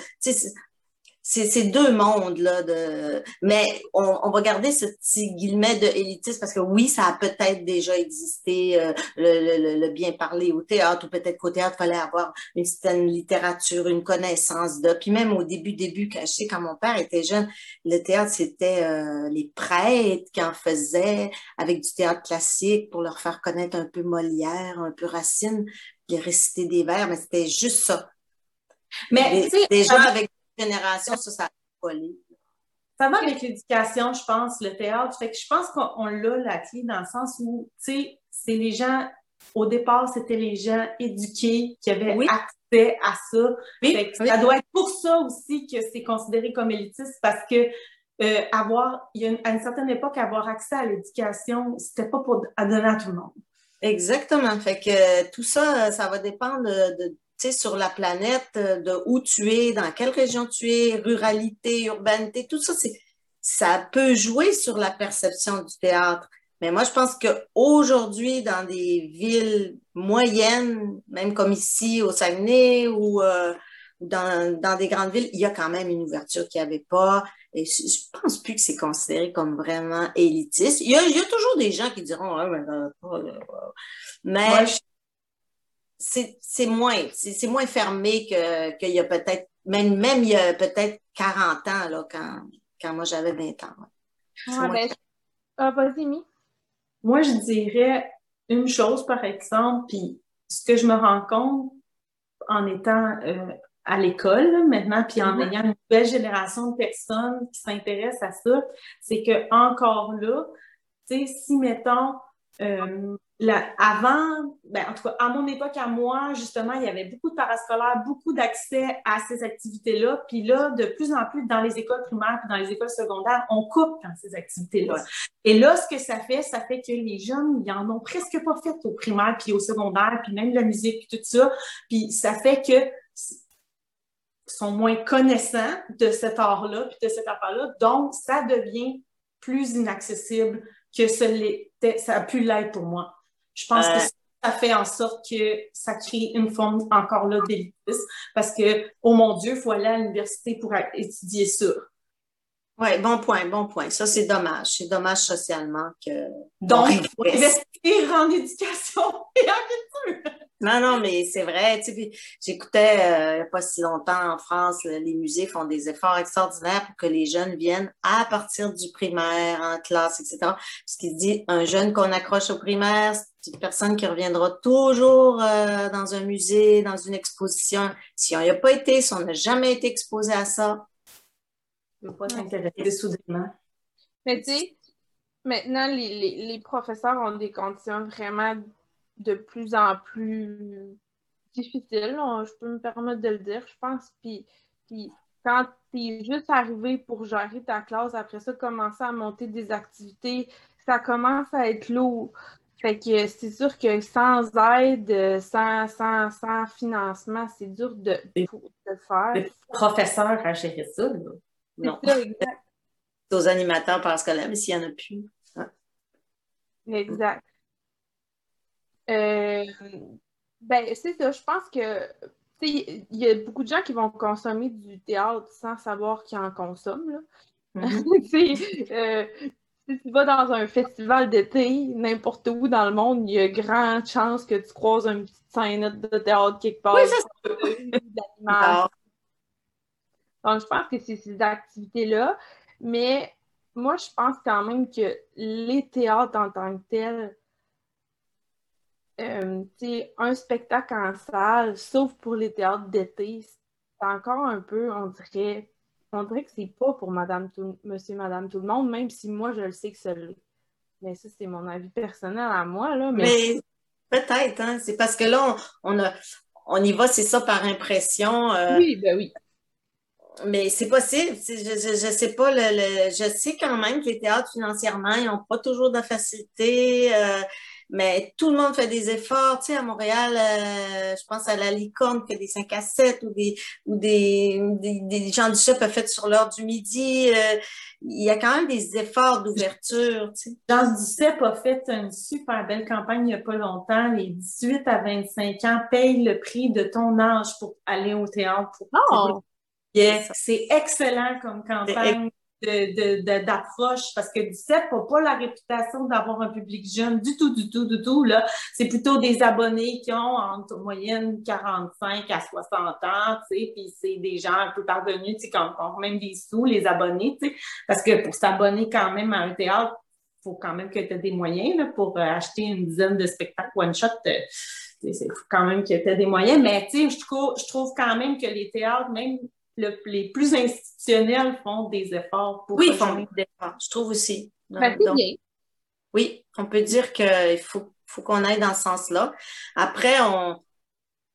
Speaker 3: c'est deux mondes là de mais on, va garder ce petit guillemet de élitisme parce que oui ça a peut-être déjà existé euh, le, le, bien parler au théâtre ou peut-être qu'au théâtre fallait avoir une certaine littérature une connaissance de. Puis même au début début quand je sais quand mon père était jeune le théâtre c'était euh, les prêtres qui en faisaient avec du théâtre classique pour leur faire connaître un peu Molière un peu Racine puis réciter des vers mais c'était juste ça. Mais déjà avec génération, ça, ça a collé.
Speaker 4: Ça va avec l'éducation, je pense, le théâtre. Fait que je pense qu'on l'a la clé dans le sens où, tu sais, c'est les gens, au départ, c'était les gens éduqués qui avaient accès à ça. Ça doit être pour ça aussi que c'est considéré comme élitiste parce que euh, avoir, il y a à une certaine époque, avoir accès à l'éducation, c'était pas pour à donner à tout le monde.
Speaker 3: Exactement. Fait que tout ça, ça va dépendre de, sur la planète, euh, de où tu es, dans quelle région tu es, ruralité, urbanité, tout ça, c'est, ça peut jouer sur la perception du théâtre. Mais moi, je pense qu'aujourd'hui, dans des villes moyennes, même comme ici au Saguenay ou euh, dans, dans, des grandes villes, il y a quand même une ouverture qu'il n'y avait pas. Et je, ne pense plus que c'est considéré comme vraiment élitiste. Il y a, toujours des gens qui diront, ah, mais, c'est moins, c'est moins fermé qu'il y a peut-être, même, même il y a peut-être 40 ans, là, quand, quand moi j'avais 20 ans.
Speaker 2: Ouais. Ben, ah, vas-y,
Speaker 4: Moi, je dirais une chose, par exemple, puis ce que je me rends compte en étant euh, à l'école maintenant, puis en mm-hmm. ayant une nouvelle génération de personnes qui s'intéressent à ça, c'est que encore là, tu sais, si mettons, euh, avant, ben, en tout cas, à mon époque, à moi, justement, il y avait beaucoup de parascolaires, beaucoup d'accès à ces activités-là. Puis là, de plus en plus, dans les écoles primaires puis dans les écoles secondaires, on coupe dans ces activités-là. Et là, ce que ça fait, ça fait que les jeunes, ils en ont presque pas fait au primaire puis au secondaire, puis même la musique, puis tout ça. Puis ça fait que sont moins connaissants de cet art-là, puis de cette affaire-là. Donc, ça devient plus inaccessible que ça a pu l'être pour moi. Je pense que ça fait en sorte que ça crée une forme encore là d'élitisme parce que, oh mon Dieu, il faut aller à l'université pour étudier ça.
Speaker 3: Oui, bon point, bon point. Ça, c'est dommage. C'est dommage socialement que.
Speaker 4: Donc, il faut investir en éducation et en culture.
Speaker 3: Non, non, mais c'est vrai. Tu sais, j'écoutais euh, il n'y a pas si longtemps en France, les musées font des efforts extraordinaires pour que les jeunes viennent à partir du primaire, en classe, etc. Ce qui dit, un jeune qu'on accroche au primaire, c'est une personne qui reviendra toujours euh, dans un musée, dans une exposition. Si on n'y a pas été, si on n'a jamais été exposé à ça,
Speaker 4: ne pas s'intéresser soudainement.
Speaker 2: Mais tu sais, maintenant, les, les professeurs ont des conditions vraiment de plus en plus difficile, je peux me permettre de le dire, je pense. Puis, puis quand tu es juste arrivé pour gérer ta classe, après ça, commencer à monter des activités, ça commence à être lourd. Fait que c'est sûr que sans aide, sans, sans, financement, c'est dur de, de faire.
Speaker 4: Le professeur à gérer ça,
Speaker 3: Non. C'est aux animateurs parce que là, mais s'il n'y en a plus.
Speaker 2: Exact. Euh, ben, c'est ça. Je pense que il y a beaucoup de gens qui vont consommer du théâtre sans savoir qu'ils en consomment. Là. Mm-hmm. Euh, si tu vas dans un festival d'été, n'importe où dans le monde, il y a grande chance que tu croises une petite scène de théâtre quelque part. Oui, ça Donc, je pense que c'est ces activités-là. Mais moi, je pense quand même que les théâtres en tant que tels, euh, un spectacle en salle, sauf pour les théâtres d'été, c'est encore un peu, on dirait, on dirait que c'est pas pour Madame tout, Monsieur, Madame tout le monde, même si moi je le sais que c'est l'est. Mais ça, c'est mon avis personnel à moi. Là,
Speaker 3: mais, peut-être, hein? C'est parce que là, on, a, on y va, c'est ça par impression.
Speaker 2: Euh, oui, ben oui
Speaker 3: mais c'est possible. Je, je, sais pas, le, je sais quand même que les théâtres financièrement, ils n'ont pas toujours de facilité. Euh, mais tout le monde fait des efforts. Tu sais, à Montréal, euh, je pense à la Licorne qui a des 5 à 7 ou des, ou des, des, gens du CEP ont fait sur l'heure du midi. Euh, il y a quand même des efforts d'ouverture. Tu sais.
Speaker 4: Jean du CEP a fait une super belle campagne il n'y a pas longtemps. Les 18 à 25 ans payent le prix de ton âge pour aller au théâtre. Pour,
Speaker 2: oh!
Speaker 4: C'est excellent comme campagne d'approche parce que du CEP n'a pas la réputation d'avoir un public jeune du tout, du tout, du tout. C'est plutôt des abonnés qui ont en moyenne 45 à 60 ans, puis c'est des gens un peu parvenus, qui ont, même des sous, les abonnés, parce que pour s'abonner quand même à un théâtre, il faut quand même que tu aies des moyens là, pour euh, acheter une dizaine de spectacles one-shot. Euh, il faut quand même que tu aies des moyens, mais je trouve quand même que les théâtres, même les plus institutionnels font des efforts
Speaker 3: pour. Oui, ils font des efforts, je trouve aussi.
Speaker 2: Ben,
Speaker 3: oui, on peut dire qu'il faut, faut qu'on aille dans ce sens-là. Après, on,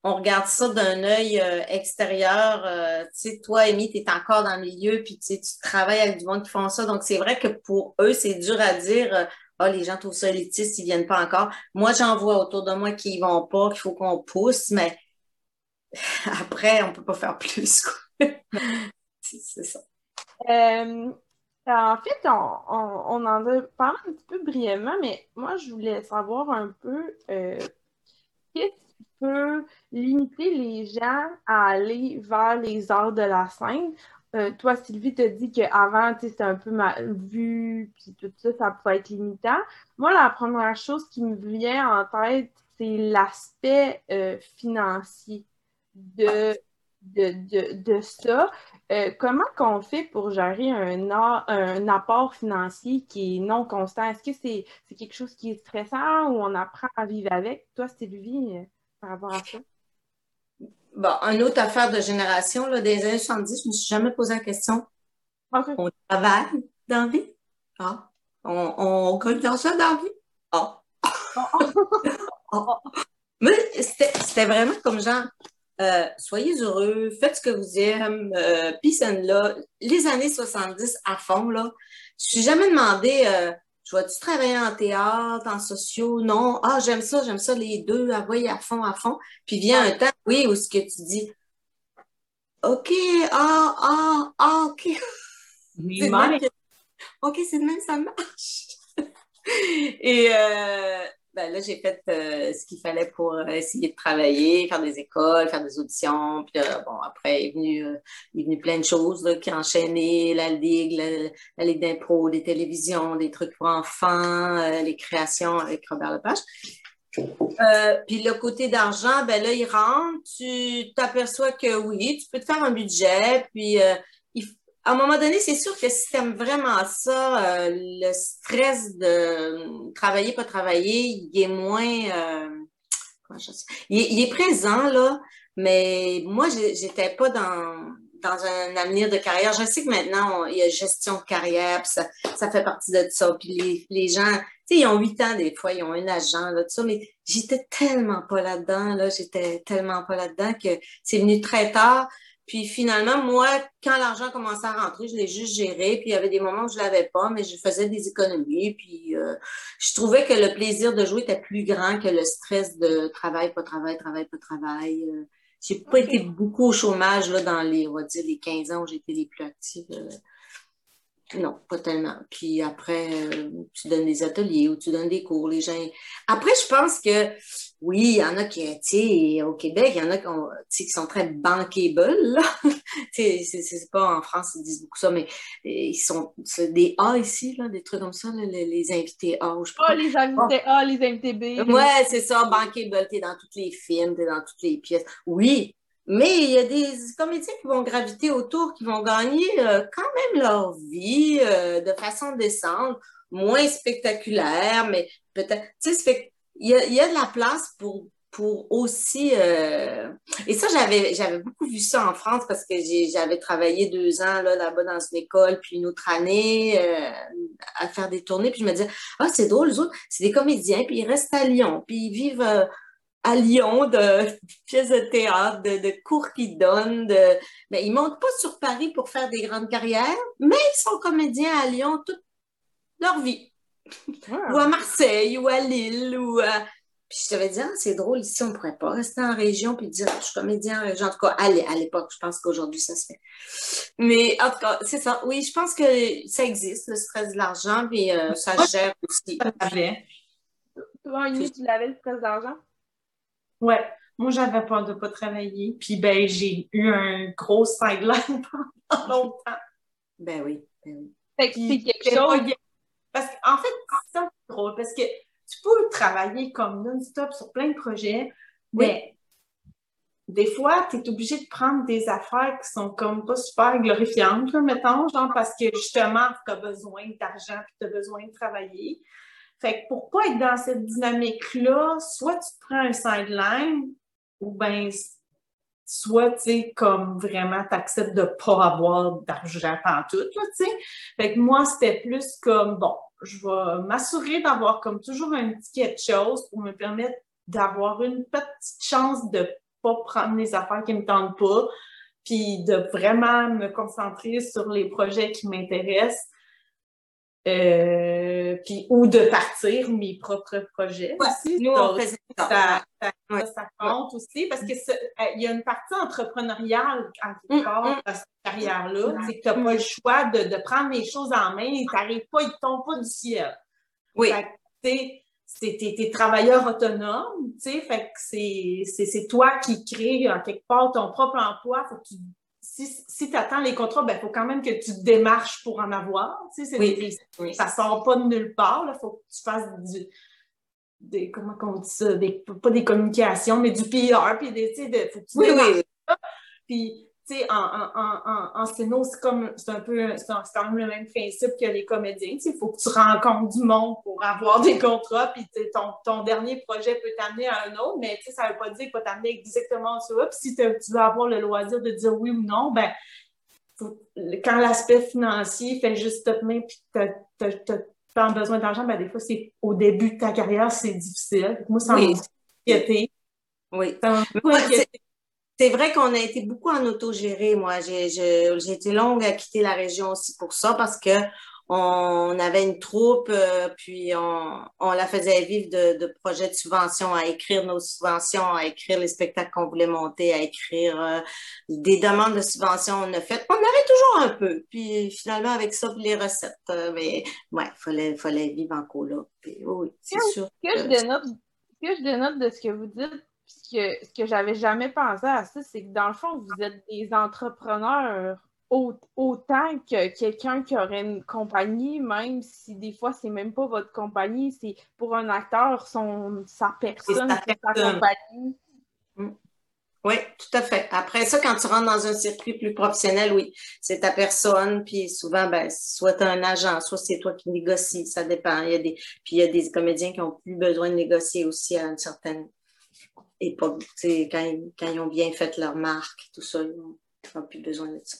Speaker 3: on regarde ça d'un œil euh, extérieur. Euh, tu sais, toi, Amy, tu es encore dans le milieu, puis tu travailles avec du monde qui font ça. Donc, c'est vrai que pour eux, c'est dur à dire. Euh, ah, les gens trouvent ça élitiste, ils viennent pas encore. Moi, j'en vois autour de moi qui y vont pas, qu'il faut qu'on pousse, mais après, on peut pas faire plus. Quoi. c'est ça.
Speaker 2: Euh, en fait, on, en a parlé un petit peu brièvement, mais moi, je voulais savoir un peu euh, qu'est-ce qui peut limiter les gens à aller vers les arts de la scène? Euh, toi, Sylvie, te dit qu'avant, c'était un peu mal vu, puis tout ça, ça pouvait être limitant. Moi, la première chose qui me vient en tête, c'est l'aspect financier de de, de, ça. Euh, comment qu'on fait pour gérer un, un apport financier qui est non constant? Est-ce que c'est quelque chose qui est stressant ou on apprend à vivre avec? Toi, Sylvie, euh, par rapport à ça?
Speaker 3: Bon, une autre affaire de génération, là, des années 70, je ne me suis jamais posé la question. On travaille dans la vie? Ah. On, on gagne dans ça dans la vie? Ah. Mais c'était vraiment comme genre, euh, soyez heureux, faites ce que vous aimez, euh, peace and love. Les années 70 à fond, là. Je suis jamais demandé, euh, je vais-tu travailler en théâtre, en sociaux? Non. Ah, j'aime ça, j'aime ça, les deux, ah, oui, à fond, à fond. Puis vient un temps, oui, où ce que tu dis, OK, ah, ah, ah, OK. OK, c'est de même, ça marche. Et euh, ben là, j'ai fait euh, ce qu'il fallait pour euh, essayer de travailler, faire des écoles, faire des auditions. Puis euh, bon, après, il est venu, il est venu plein de choses qui enchaînaient la ligue, la, ligue d'impro, des télévisions, des trucs pour enfants, les créations avec Robert Lepage. puis le côté d'argent, ben là, il rentre, tu t'aperçois que oui, tu peux te faire un budget, puis à un moment donné, c'est sûr que si tu aimes vraiment ça, euh, le stress de travailler, pas travailler, il est moins. Euh, il, est présent, là, mais moi, j'étais pas dans, dans un avenir de carrière. Je sais que maintenant, il y a gestion de carrière, puis ça, ça fait partie de ça. Puis les, les gens, tu sais, ils ont huit ans des fois, ils ont un agent, là, tout ça, mais j'étais tellement pas là-dedans, là, j'étais tellement pas là-dedans que c'est venu très tard. Puis finalement, moi, quand l'argent commençait à rentrer, je l'ai juste géré. Puis il y avait des moments où je l'avais pas, mais je faisais des économies. Puis euh, je trouvais que le plaisir de jouer était plus grand que le stress de travail, pas travail, travail, pas travail. Euh, j'ai pas été beaucoup au chômage là, dans les, on va dire, les 15 ans où j'étais les plus active. Euh. non, pas tellement. Puis après, euh, tu donnes des ateliers ou tu donnes des cours. Les gens. Après, je pense que oui, il y en a qui, tu sais, au Québec, il y en a qui, ont, qui sont très bankable, là. c'est pas en France, ils disent beaucoup ça, mais ils sont des A ici, là, des trucs comme ça, les, invités A.
Speaker 2: Je oh, les invités A, les invités B.
Speaker 3: Ouais, c'est ça, bankable, t'es dans tous les films, t'es dans toutes les pièces. Oui, mais il y a des comédiens qui vont graviter autour, qui vont gagner euh, quand même leur vie euh, de façon décente, moins spectaculaire, mais peut-être, tu sais, il y a, y a de la place pour pour aussi euh, et ça j'avais j'avais beaucoup vu ça en France parce que j'avais travaillé deux ans là là-bas dans une école puis une autre année à faire des tournées puis je me disais ah c'est drôle les autres c'est des comédiens puis ils restent à Lyon puis ils vivent à Lyon de pièces de théâtre, de, cours qu'ils donnent. De... Mais ils ne montent pas sur Paris pour faire des grandes carrières, mais ils sont comédiens à Lyon toute leur vie. Ou à Marseille, ou à Lille, ou à... Puis je t'avais dit, ah, c'est drôle, ici, on ne pourrait pas rester en région puis dire, je suis comédien en région. En tout cas, à l'époque, je pense qu'aujourd'hui, ça se fait. Mais en tout cas, c'est ça. Oui, je pense que ça existe, le stress de l'argent, puis euh, ça gère aussi. Toi,
Speaker 2: tu l'avais, le stress d'argent?
Speaker 4: Ouais, moi, j'avais peur de ne pas travailler. Puis, ben, j'ai eu un gros sideline pendant longtemps.
Speaker 3: Ben oui, ben oui.
Speaker 2: Fait que c'est quelque chose.
Speaker 4: Parce qu'en fait, c'est drôle parce que tu peux travailler comme non-stop sur plein de projets, mais des fois, tu es obligé de prendre des affaires qui sont comme pas super glorifiantes, mettons, genre parce que justement, tu as besoin d'argent puis tu as besoin de travailler. Fait que pour pas être dans cette dynamique-là, soit tu te prends un sideline ou ben soit, tu sais, comme vraiment, tu acceptes de pas avoir d'argent en tout, tu sais. Fait que moi, c'était plus comme, bon, je vais m'assurer d'avoir comme toujours un petit quelque chose pour me permettre d'avoir une petite chance de pas prendre les affaires qui me tentent pas, puis de vraiment me concentrer sur les projets qui m'intéressent euh, puis, ou de partir mes propres projets aussi.
Speaker 3: Nous, on faisait
Speaker 4: ça. Ça, compte aussi parce que euh, il y a une partie entrepreneuriale en quelque part mm, mm. dans cette carrière-là. C'est que tu n'as pas le choix de, de, prendre les choses en main et tu n'arrives pas, ils ne tombent pas du ciel.
Speaker 3: Oui.
Speaker 4: Fait c'est tes travailleurs autonomes, tu sais, fait que c'est toi qui crée en quelque part ton propre emploi, faut que tu si, tu attends les contrats, il ben, faut quand même que tu démarches pour en avoir. Tu sais, oui, Ça sort pas de nulle part. Il faut que tu fasses du, des, comment on dit ça, des, pas des communications, mais du PR, puis des, tu sais, faut que tu oui, Puis, tu sais, en, en, en, en scéno, c'est comme, c'est un peu, c'est quand même le même principe que les comédiens. Il faut que tu rencontres du monde pour avoir des contrats, puis ton, ton dernier projet peut t'amener à un autre, mais ça veut pas dire qu'il va t'amener exactement ça. Puis si tu veux avoir le loisir de dire oui ou non, ben, quand l'aspect financier fait juste top main, puis tu as, besoin d'argent, ben, des fois, c'est au début de ta carrière, c'est difficile. Moi, ça
Speaker 3: oui.
Speaker 4: m'a inquiété.
Speaker 3: Oui. C'est vrai qu'on a été beaucoup en autogéré, moi. J'ai été longue à quitter la région aussi pour ça parce que on avait une troupe, euh, puis on, on, la faisait vivre de, de, projets de subvention, à écrire nos subventions, à écrire les spectacles qu'on voulait monter, à écrire euh, des demandes de subvention. On a fait, on avait toujours un peu. Puis finalement, avec ça, les recettes. Euh, mais ouais, fallait, fallait vivre en colo. Puis, oui, c'est sûr.
Speaker 2: Que, que, je dénote, que je dénote de ce que vous dites, que, ce que j'avais jamais pensé à ça, c'est que dans le fond, vous êtes des entrepreneurs autant que quelqu'un qui aurait une compagnie, même si des fois c'est même pas votre compagnie, c'est pour un acteur son, sa personne, sa, compagnie.
Speaker 3: Mm. Oui, tout à fait. Après ça, quand tu rentres dans un circuit plus professionnel, oui, c'est ta personne, puis souvent, ben, soit tu as un agent, soit c'est toi qui négocies, ça dépend. Il y a des, puis il y a des comédiens qui ont plus besoin de négocier aussi à une certaine époque, quand, quand ils ont bien fait leur marque, tout ça, ils n'ont plus besoin de ça.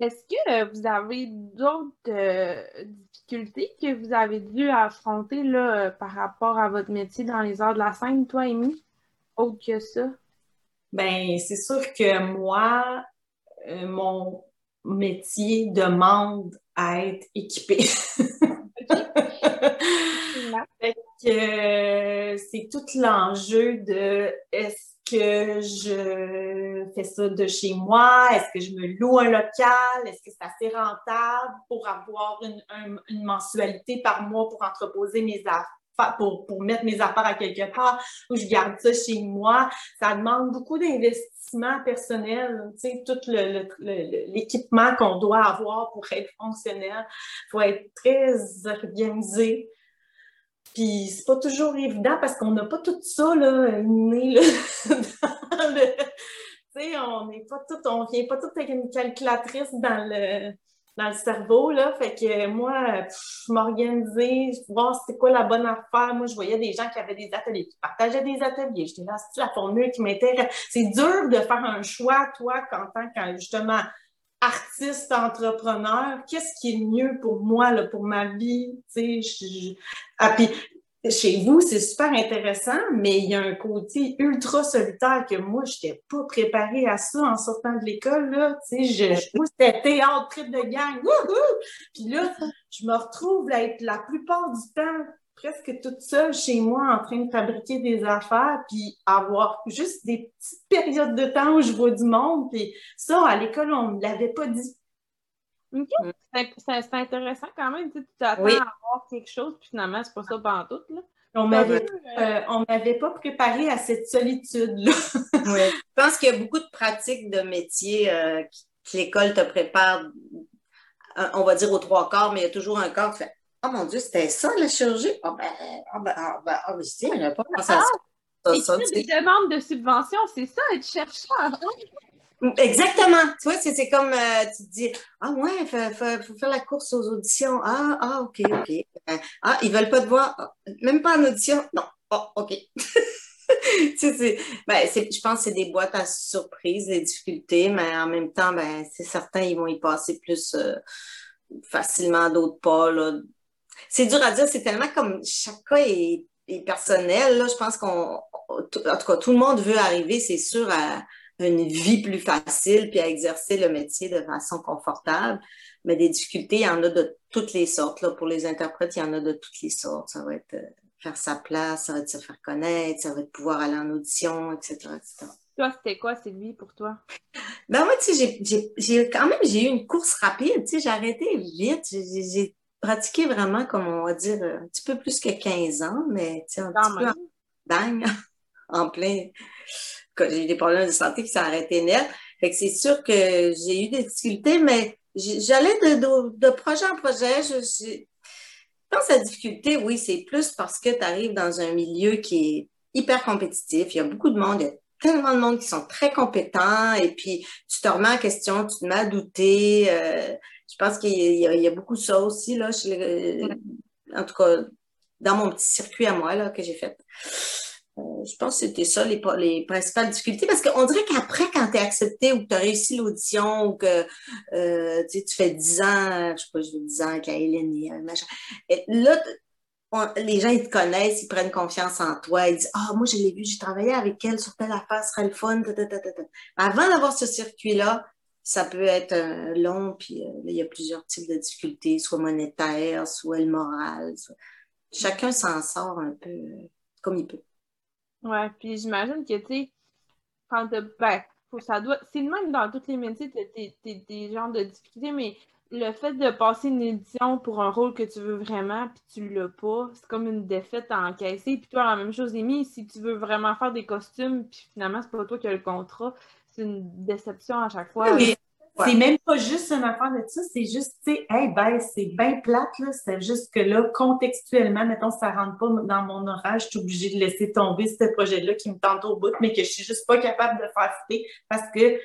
Speaker 2: Est-ce que euh, vous avez d'autres euh, difficultés que vous avez dû affronter là, euh, par rapport à votre métier dans les arts de la scène, toi, Amy? Autre que ça?
Speaker 4: Ben, c'est sûr que moi, mon métier demande à être équipé. c'est tout l'enjeu de est-ce que je fais ça de chez moi? Est-ce que je me loue un local? Est-ce que c'est assez rentable pour avoir une, mensualité par mois pour entreposer mes affaires? Pour, pour, mettre mes affaires à quelque part, ou je garde ça chez moi? Ça demande beaucoup d'investissement personnel, tu sais, tout l'équipement qu'on doit avoir pour être fonctionnel. Il faut être très organisé. Puis c'est pas toujours évident parce qu'on n'a pas tout ça là, né là, dans le. Tu sais, on n'est pas tout, on vient pas tout avec une calculatrice dans le dans le cerveau, là. Fait que moi, je m'organisais, voir c'était quoi la bonne affaire. Moi, je voyais des gens qui avaient des ateliers, qui partageaient des ateliers. J'étais là, c'est la formule qui m'intéresse. C'est dur de faire un choix, toi, tant que, justement, artiste, entrepreneur, qu'est-ce qui est mieux pour moi, là, pour ma vie? Tu sais, ah, puis, chez vous, c'est super intéressant, mais il y a un côté ultra solitaire que moi, je n'étais pas préparée à ça en sortant de l'école. Là. Tu sais, je, moi, c'était théâtre, trip de gang. Puis là, je me retrouve à être la plupart du temps presque toute seule chez moi en train de fabriquer des affaires, puis avoir juste des petites périodes de temps où je vois du monde. Puis ça, à l'école, on ne me l'avait pas dit.
Speaker 2: OK. C'est intéressant quand même. Tu t'attends à avoir quelque chose, puis finalement, c'est pas ça pendant tout. Là.
Speaker 4: On m'avait euh, m'avait pas préparé à cette solitude-là.
Speaker 3: oui. Je pense qu'il y a beaucoup de pratiques de métiers euh, que l'école te prépare, euh, on va dire aux trois quarts, mais il y a toujours un corps qui fait Oh mon Dieu, c'était ça la chirurgie? Ah ben, ah ben, ah ben, ah, je on n'a pas pensé à
Speaker 2: ça. ça, des demandes de subvention, c'est ça, être chercheur.
Speaker 3: Exactement. Tu vois, c'est comme euh, tu te dis Ah ouais, il faut, faire la course aux auditions. Ah, ah, OK, OK. Euh, ah, ils veulent pas te voir. Ah, même pas en audition. Non. Oh, OK. tu sais, ben, je pense que c'est des boîtes à surprise, des difficultés, mais en même temps, ben, c'est certain, ils vont y passer plus euh, facilement, d'autres pas. Là. C'est dur à dire, c'est tellement comme chaque cas est, personnel. Là. Je pense qu'on, en tout cas, tout le monde veut arriver, c'est sûr, à une vie plus facile, puis à exercer le métier de façon confortable. Mais des difficultés, il y en a de toutes les sortes. Là. Pour les interprètes, il y en a de toutes les sortes. Ça va être euh, faire sa place, ça va être se faire connaître, ça va être pouvoir aller en audition, etc.
Speaker 2: Toi, c'était quoi? Cette vie pour toi?
Speaker 3: Ben moi, tu sais, j'ai quand même j'ai eu une course rapide. Tu sais, j'ai arrêté vite. J'ai pratiqué vraiment, comme on va dire, un petit peu plus que 15 ans, mais tu sais, un petit peu en, bang, en plein j'ai eu des problèmes de santé qui s'est arrêté net. Fait que c'est sûr que j'ai eu des difficultés, mais j'allais de, de, projet en projet. Je, pense que la difficulté, oui, c'est plus parce que tu arrives dans un milieu qui est hyper compétitif. Il y a beaucoup de monde, il y a tellement de monde qui sont très compétents et puis tu te remets en question, tu te mets à douter. Euh, je pense qu'il y, y, a beaucoup de ça aussi, là, en tout cas, dans mon petit circuit à moi là, que j'ai fait. Euh, je pense que c'était ça les, les, principales difficultés. Parce qu'on dirait qu'après, quand tu es accepté ou que tu as réussi l'audition ou que euh, tu fais 10 ans, je sais pas, je veux 10 ans avec Hélène, machin. Et là, les gens, ils te connaissent, ils prennent confiance en toi, ils disent Ah, moi, je l'ai vu, j'ai travaillé avec elle sur telle affaire, ce serait le fun. Avant d'avoir ce circuit-là, ça peut être euh, long, puis il y a plusieurs types de difficultés, soit monétaires, soit le moral. Chacun s'en sort un peu comme il peut.
Speaker 2: Ouais, puis j'imagine que, tu sais, quand t'as. Ben, ça doit. C'est le même dans toutes les métiers, t'as des genres de difficultés, mais le fait de passer une édition pour un rôle que tu veux vraiment, puis tu l'as pas, c'est comme une défaite à encaisser. Puis toi, la même chose, Amy, si tu veux vraiment faire des costumes, puis finalement, c'est pas toi qui as le contrat, c'est une déception à chaque fois.
Speaker 4: C'est même pas juste une affaire de ça, c'est juste, tu sais, hey, ben, c'est bien plate, là. C'est juste que là, contextuellement, mettons, ça rentre pas dans mon orage, je suis obligée de laisser tomber ce projet-là qui me tente au bout, mais que je suis juste pas capable de faire citer parce que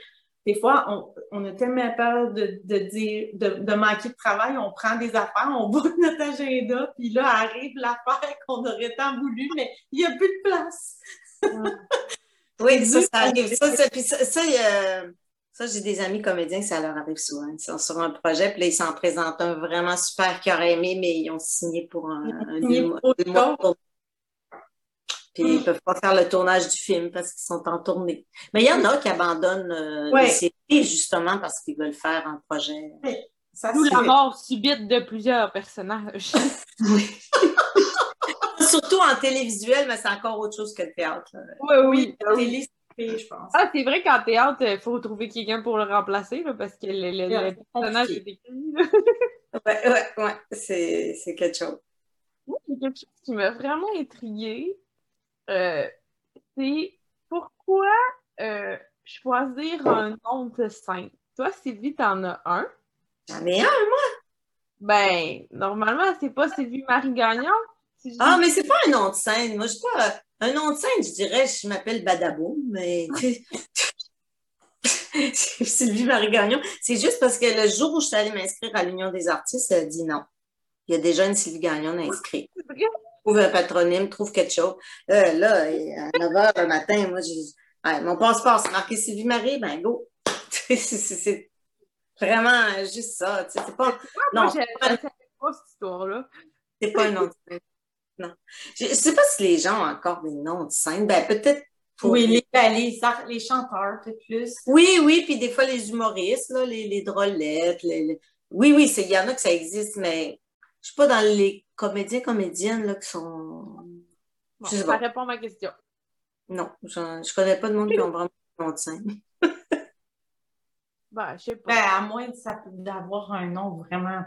Speaker 4: des fois, on, on a tellement peur de, de dire, de, de, manquer de travail, on prend des affaires, on boucle notre agenda, puis là, arrive l'affaire qu'on aurait tant voulu, mais il n'y a plus de place.
Speaker 3: oui, ça, ça arrive. Ça, ça, ça, ça ça, j'ai des amis comédiens ça leur arrive souvent. Ils sont sur un projet, puis là, ils s'en présentent un vraiment super qu'ils auraient aimé, mais ils ont signé pour un, un Puis ils ne peuvent pas faire le tournage du film parce qu'ils sont en tournée. Mais il y en a qui abandonnent euh, les séries justement parce qu'ils veulent faire un projet.
Speaker 2: Ça, D'où la mort subite de plusieurs personnages. oui.
Speaker 3: Surtout en télévisuel, mais c'est encore autre chose que le théâtre.
Speaker 2: Oui, oui.
Speaker 4: La télé, je pense.
Speaker 2: Ah, c'est vrai qu'en théâtre, il faut trouver quelqu'un pour le remplacer, là, parce que le, le-
Speaker 4: Yeah,
Speaker 2: le personnage est
Speaker 4: compliqué.
Speaker 2: écrit. là.
Speaker 3: Ouais, ouais, ouais, c'est c'est quelque chose.
Speaker 2: Moi, y a quelque chose qui m'a vraiment intriguée. Euh, c'est pourquoi euh, choisir un nom de scène? Toi, Sylvie, t'en as un?
Speaker 3: J'en ai un.
Speaker 2: Ben, normalement, c'est pas Sylvie Marie Gagnon.
Speaker 3: Ah, mais c'est pas un nom de scène. Moi, je sais pas. Un nom de scène, je dirais, je m'appelle Badaboum, mais sais, Sylvie Marie Gagnon. C'est juste parce que le jour où je suis allée m'inscrire à l'Union des artistes, elle a dit non. Il y a déjà une Sylvie Gagnon inscrite. Trouve un patronyme, trouve quelque chose. Euh, là, à 9 h le matin, moi, j'ai. Ouais, mon passeport, c'est marqué Sylvie Marie, ben go. C'est- vraiment juste ça. C'est pas.
Speaker 2: Moi,
Speaker 3: Non,
Speaker 2: pas cette histoire-là.
Speaker 3: c'est pas un nom de scène. Non. Je, je sais pas si les gens ont encore des noms de scène. Ben, peut-être pour.
Speaker 4: Oui, les, ben, les, chanteurs, peut-être plus.
Speaker 3: Oui, oui, puis des fois les humoristes, là, les, les drôlettes. les- les- Oui, oui, c'est- il y en a que ça existe, mais je suis pas dans les comédiens, comédiennes là, qui sont.
Speaker 2: Bon,
Speaker 3: Je sais
Speaker 2: ça
Speaker 3: pas.
Speaker 2: répond à ma question.
Speaker 3: Non, je connais pas de monde qui ont vraiment un nom de scène.
Speaker 2: Ben, je sais pas.
Speaker 4: Ben, à moins d'avoir un nom vraiment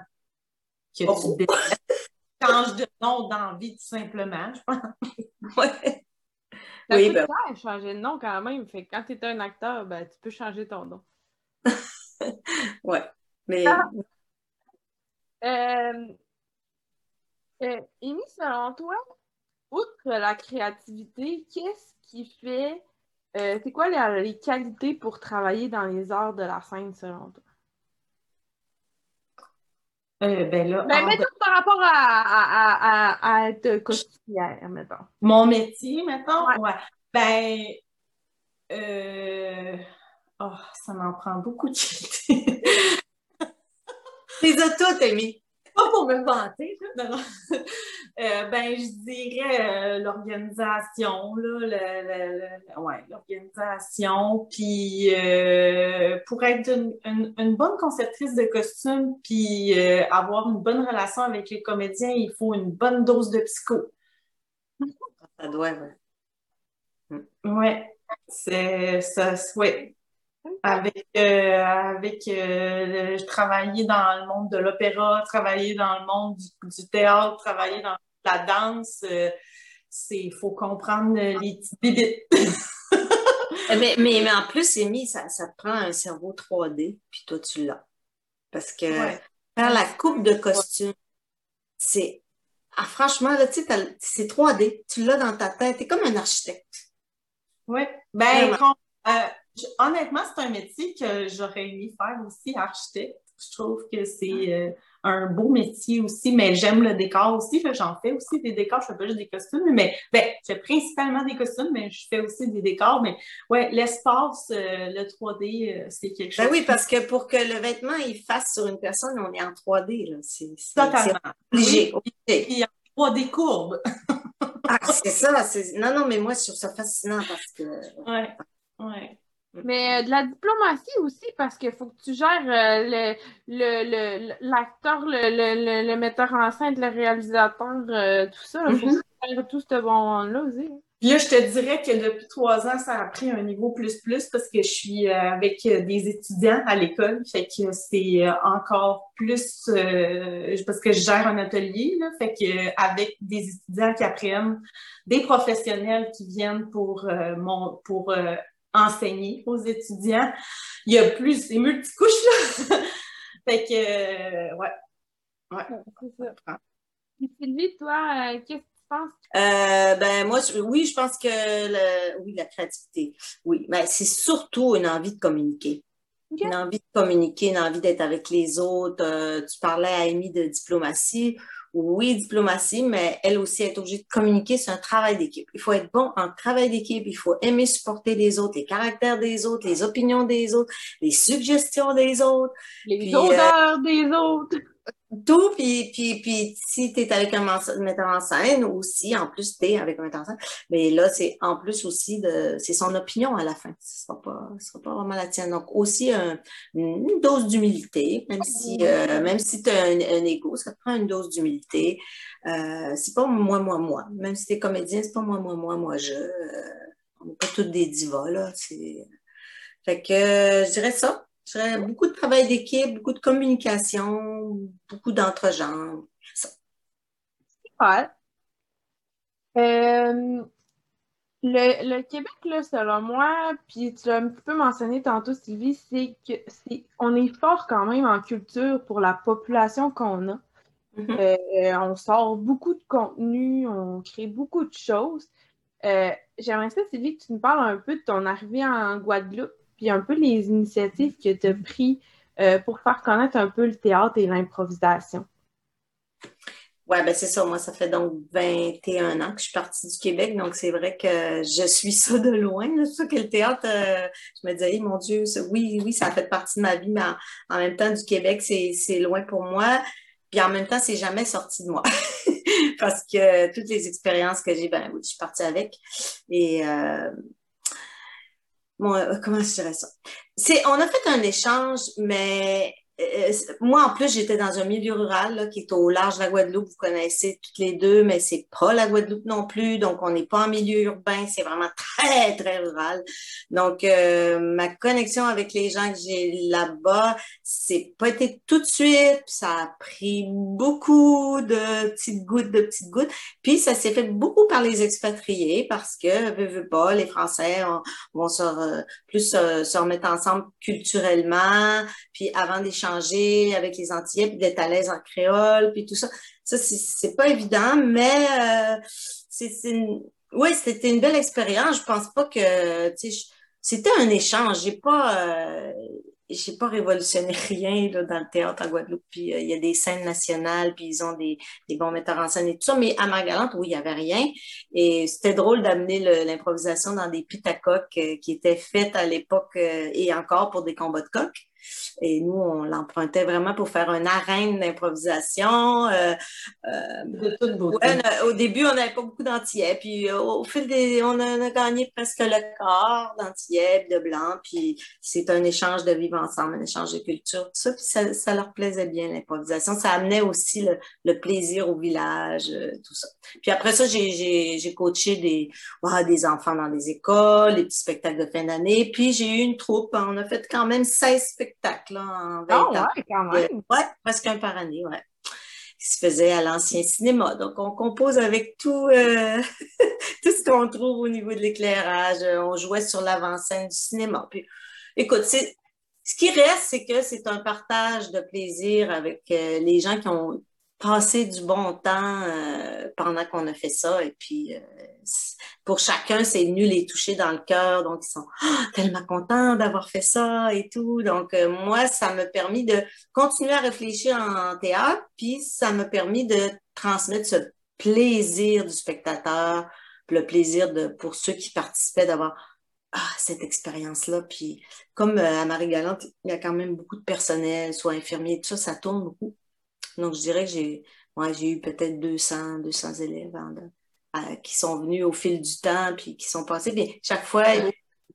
Speaker 4: que
Speaker 3: Oh.
Speaker 4: tu détestes. Change de nom d'envie tout simplement, je pense.
Speaker 3: Ouais.
Speaker 2: Ça
Speaker 3: Oui, ben,
Speaker 2: changer de nom quand même. Fait que quand tu es un acteur, ben, tu peux changer ton nom.
Speaker 3: ouais. Mais
Speaker 2: Ah. Euh, euh, Amy, selon toi, outre la créativité, qu'est-ce qui fait, euh, c'est quoi les, les qualités pour travailler dans les arts de la scène, selon toi?
Speaker 4: Euh, ben là,
Speaker 2: Ben,
Speaker 4: de-
Speaker 2: mettons par rapport à, à, à, à être costumière, mettons.
Speaker 4: mon métier, mettons,
Speaker 2: Ouais.
Speaker 4: ouais. Ben, euh, oh, ça m'en prend beaucoup de qualités.
Speaker 3: les as toutes, Amy.
Speaker 4: Pas pour me vanter, là, non, non. Euh, ben, je dirais euh, l'organisation, là, le, le- le- ouais, l'organisation, puis euh, pour être une, une- une bonne conceptrice de costumes, puis euh, avoir une bonne relation avec les comédiens, il faut une bonne dose de psycho.
Speaker 3: Ça doit, ouais.
Speaker 4: Ouais, c'est ça, ouais. Avec, euh, avec euh, je travaillais dans le monde de l'opéra, travailler dans le monde du, du théâtre, travailler dans la danse, euh, c'est faut comprendre les petites bibites.
Speaker 3: Mais, mais, mais en plus, Amy, ça, ça te prend un cerveau 3D, puis toi, tu l'as. Parce que
Speaker 4: Ouais.
Speaker 3: faire la coupe de costume, c'est. Ah, franchement, là, tu sais, c'est 3D. Tu l'as dans ta tête. T'es comme un architecte.
Speaker 4: Oui, ben, Honnêtement, c'est un métier que j'aurais aimé faire aussi, architecte. Je trouve que c'est euh, un beau métier aussi, mais j'aime le décor aussi. J'en fais aussi des décors, je fais pas juste des costumes, mais ben, je fais principalement des costumes, mais je fais aussi des décors. Mais ouais, l'espace, euh, le 3D, euh, c'est quelque chose.
Speaker 3: Ben oui, parce que pour que le vêtement il fasse sur une personne, on est en 3D. Là. C'est,
Speaker 4: Totalement.
Speaker 3: obligé. Obligé.
Speaker 4: En 3D courbe.
Speaker 3: Ah, c'est ça. C'est... Non, non, mais moi, je trouve ça fascinant parce que.
Speaker 4: Ouais, ouais.
Speaker 2: Mais euh, de la diplomatie aussi, parce qu'il faut que tu gères euh, le, le, le- l'acteur, le, le, le, metteur en scène, le réalisateur, euh, tout ça. Il faut
Speaker 3: Mhm.
Speaker 2: tu gères tout ce bon monde-là aussi.
Speaker 4: Puis là, je te dirais que depuis trois ans, ça a pris un niveau plus plus parce que je suis avec des étudiants à l'école. Fait que c'est encore plus euh, parce que je gère un atelier. Là, fait que avec des étudiants qui apprennent, des professionnels qui viennent pour euh, mon pour euh, enseigner aux étudiants, il y a plus, c'est multicouches là. fait que euh, ouais.
Speaker 2: C'est ça. Sylvie, toi, euh, qu'est-ce que tu penses?
Speaker 3: Euh, ben moi, je- oui, je pense que le, oui, la créativité, oui, mais c'est surtout une envie de communiquer. Une envie de communiquer, une envie d'être avec les autres. Euh, tu parlais à Amy de diplomatie. Oui, diplomatie, mais elle aussi est obligée de communiquer. C'est un travail d'équipe. Il faut être bon en travail d'équipe. Il faut aimer supporter les autres, les caractères des autres, les opinions des autres, les suggestions des autres.
Speaker 2: Les
Speaker 3: Puis, euh,
Speaker 2: odeurs des autres.
Speaker 3: Tout, puis, puis, puis si tu es avec un metteur en scène aussi, en plus tu es avec un metteur en scène, mais là, c'est en plus aussi de c'est son opinion à la fin. Ce sera pas, ce sera pas vraiment la tienne. Donc aussi un- une dose d'humilité, même si euh, même si tu as un, un ego, ça te prend une dose d'humilité. Euh, c'est pas moi, moi, moi. Même si tu es comédien, c'est pas moi, moi, moi, moi, je. Euh, on n'est pas toutes des divas, là. Fait que je dirais ça. Je dirais beaucoup de travail d'équipe, beaucoup de communication, beaucoup d'entre-genres.
Speaker 2: Ouais. Euh, le, le, Québec, là, selon moi, puis tu l'as un petit peu mentionné tantôt, Sylvie, c'est que c'est on est fort quand même en culture pour la population qu'on a. Mm-hmm. Euh, on sort beaucoup de contenu, on crée beaucoup de choses. Euh, j'aimerais ça, Sylvie, que tu nous parles un peu de ton arrivée en Guadeloupe, puis un peu les initiatives que tu as prises euh, pour faire connaître un peu le théâtre et l'improvisation.
Speaker 3: Oui, ben c'est ça. Moi, ça fait donc 21 ans que je suis partie du Québec, donc c'est vrai que je suis ça de loin. C'est ça que le théâtre, je me disais, mon Dieu, oui, oui, ça a fait partie de ma vie, mais en, en même temps, du Québec, c'est loin pour moi. Puis en même temps, c'est jamais sorti de moi. Parce que toutes les expériences que j'ai, ben oui, je suis partie avec. Et euh, bon, euh, comment je dirais ça? C'est, on a fait un échange, mais moi, en plus, j'étais dans un milieu rural qui est au large de la Guadeloupe. Vous connaissez toutes les deux, mais c'est pas la Guadeloupe non plus. Donc, on n'est pas en milieu urbain. C'est vraiment très, très rural. Donc, euh, ma connexion avec les gens que j'ai là-bas, c'est pas été tout de suite. Ça a pris beaucoup de petites gouttes, de petites gouttes. Puis, ça s'est fait beaucoup par les expatriés parce que, veux, veux pas, les Français vont se, plus se, remettre ensemble culturellement. Puis, avant avec les Antillais, puis d'être à l'aise en créole, puis tout ça. Ça, c'est pas évident, mais euh, c'est oui, c'était une belle expérience. Je pense pas que, c'était un échange. J'ai pas, euh, j'ai pas révolutionné rien là, dans le théâtre en Guadeloupe. Puis euh, il y a des scènes nationales, puis ils ont des, bons metteurs en scène et tout ça. Mais à Margalante, oui, il y avait rien. Et c'était drôle d'amener l'improvisation dans des pitacoques qui étaient faites à l'époque et encore pour des combats de coq. Et nous, on l'empruntait vraiment pour faire une arène d'improvisation. Euh, euh, au début, on n'avait pas beaucoup d'antillais. Puis euh, au fil des... On a, gagné presque le quart d'antillais de blanc. Puis c'est un échange de vivre ensemble, un échange de culture, tout ça. Puis ça, ça leur plaisait bien, l'improvisation. Ça amenait aussi le, le plaisir au village, tout ça. Puis après ça, j'ai coaché des, des enfants dans des écoles, les petits spectacles de fin d'année. Puis j'ai eu une troupe. On a fait quand même 16 spectacles en 20
Speaker 2: ans. Ouais, quand même.
Speaker 3: Ouais, presque un par année, ouais. Qui se faisait à l'ancien cinéma. Donc, on compose avec tout, euh, tout ce qu'on trouve au niveau de l'éclairage. On jouait sur l'avant-scène du cinéma. Puis, écoute, c'est, ce qui reste, c'est que c'est un partage de plaisir avec euh, les gens qui ont passé du bon temps euh, pendant qu'on a fait ça. Et puis, pour chacun, c'est venu les toucher dans le cœur. Donc, ils sont ah, tellement contents d'avoir fait ça et tout. Donc, euh, moi, ça m'a permis de continuer à réfléchir en théâtre, puis ça m'a permis de transmettre ce plaisir du spectateur, le plaisir de pour ceux qui participaient d'avoir ah, cette expérience-là. Puis, comme euh, à Marie-Galante, il y a quand même beaucoup de personnel, soit infirmiers, tout ça, ça tourne beaucoup. Donc, je dirais que j'ai j'ai eu peut-être 200, 200 élèves en, qui sont venus au fil du temps, puis qui sont passés. Puis chaque fois,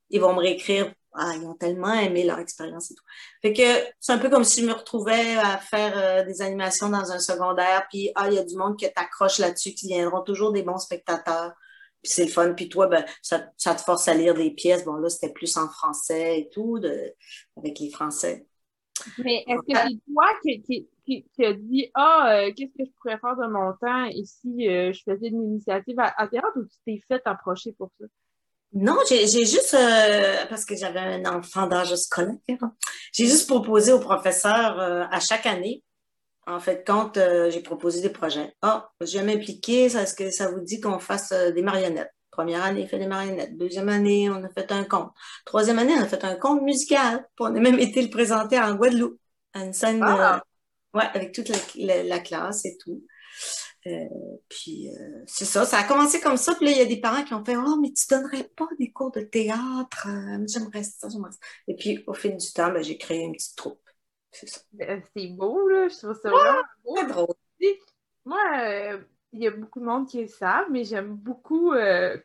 Speaker 3: ils, vont me réécrire Ah, ils ont tellement aimé leur expérience et tout. Fait que c'est un peu comme si je me retrouvais à faire euh, des animations dans un secondaire, puis ah, il y a du monde qui t'accroche là-dessus, qui viendront toujours des bons spectateurs. Puis c'est le fun. Puis toi, ben, ça, ça, te force à lire des pièces. Bon, là, c'était plus en français et tout, de, avec les Français.
Speaker 2: Mais est-ce que c'est toi qui, qui, qui, a dit Ah, euh, qu'est-ce que je pourrais faire de mon temps ici? Euh, je faisais une initiative à, théâtre ou tu t'es fait approcher pour ça?
Speaker 3: Non, j'ai juste, euh, parce que j'avais un enfant d'âge scolaire, j'ai juste proposé au professeur à chaque année. En fait, quand j'ai proposé des projets, ah, je vais m'impliquer, est-ce que ça vous dit qu'on fasse des marionnettes? Première année, il fait des marionnettes. Deuxième année, on a fait un conte. Troisième année, on a fait un conte musical. on a même été le présenter en Guadeloupe, à une scène, ah! Ouais, avec toute la, classe et tout. Euh, puis euh, c'est ça, ça a commencé comme ça. Puis là, il y a des parents qui ont fait Oh, mais tu donnerais pas des cours de théâtre? Euh, j'aimerais ça, j'aimerais ça. Et puis au fil du temps, ben, j'ai créé une petite troupe. C'est ça.
Speaker 2: C'est beau, là. Je trouve ça vraiment beau. C'est drôle. Moi, il y a beaucoup de monde qui le savent, mais j'aime beaucoup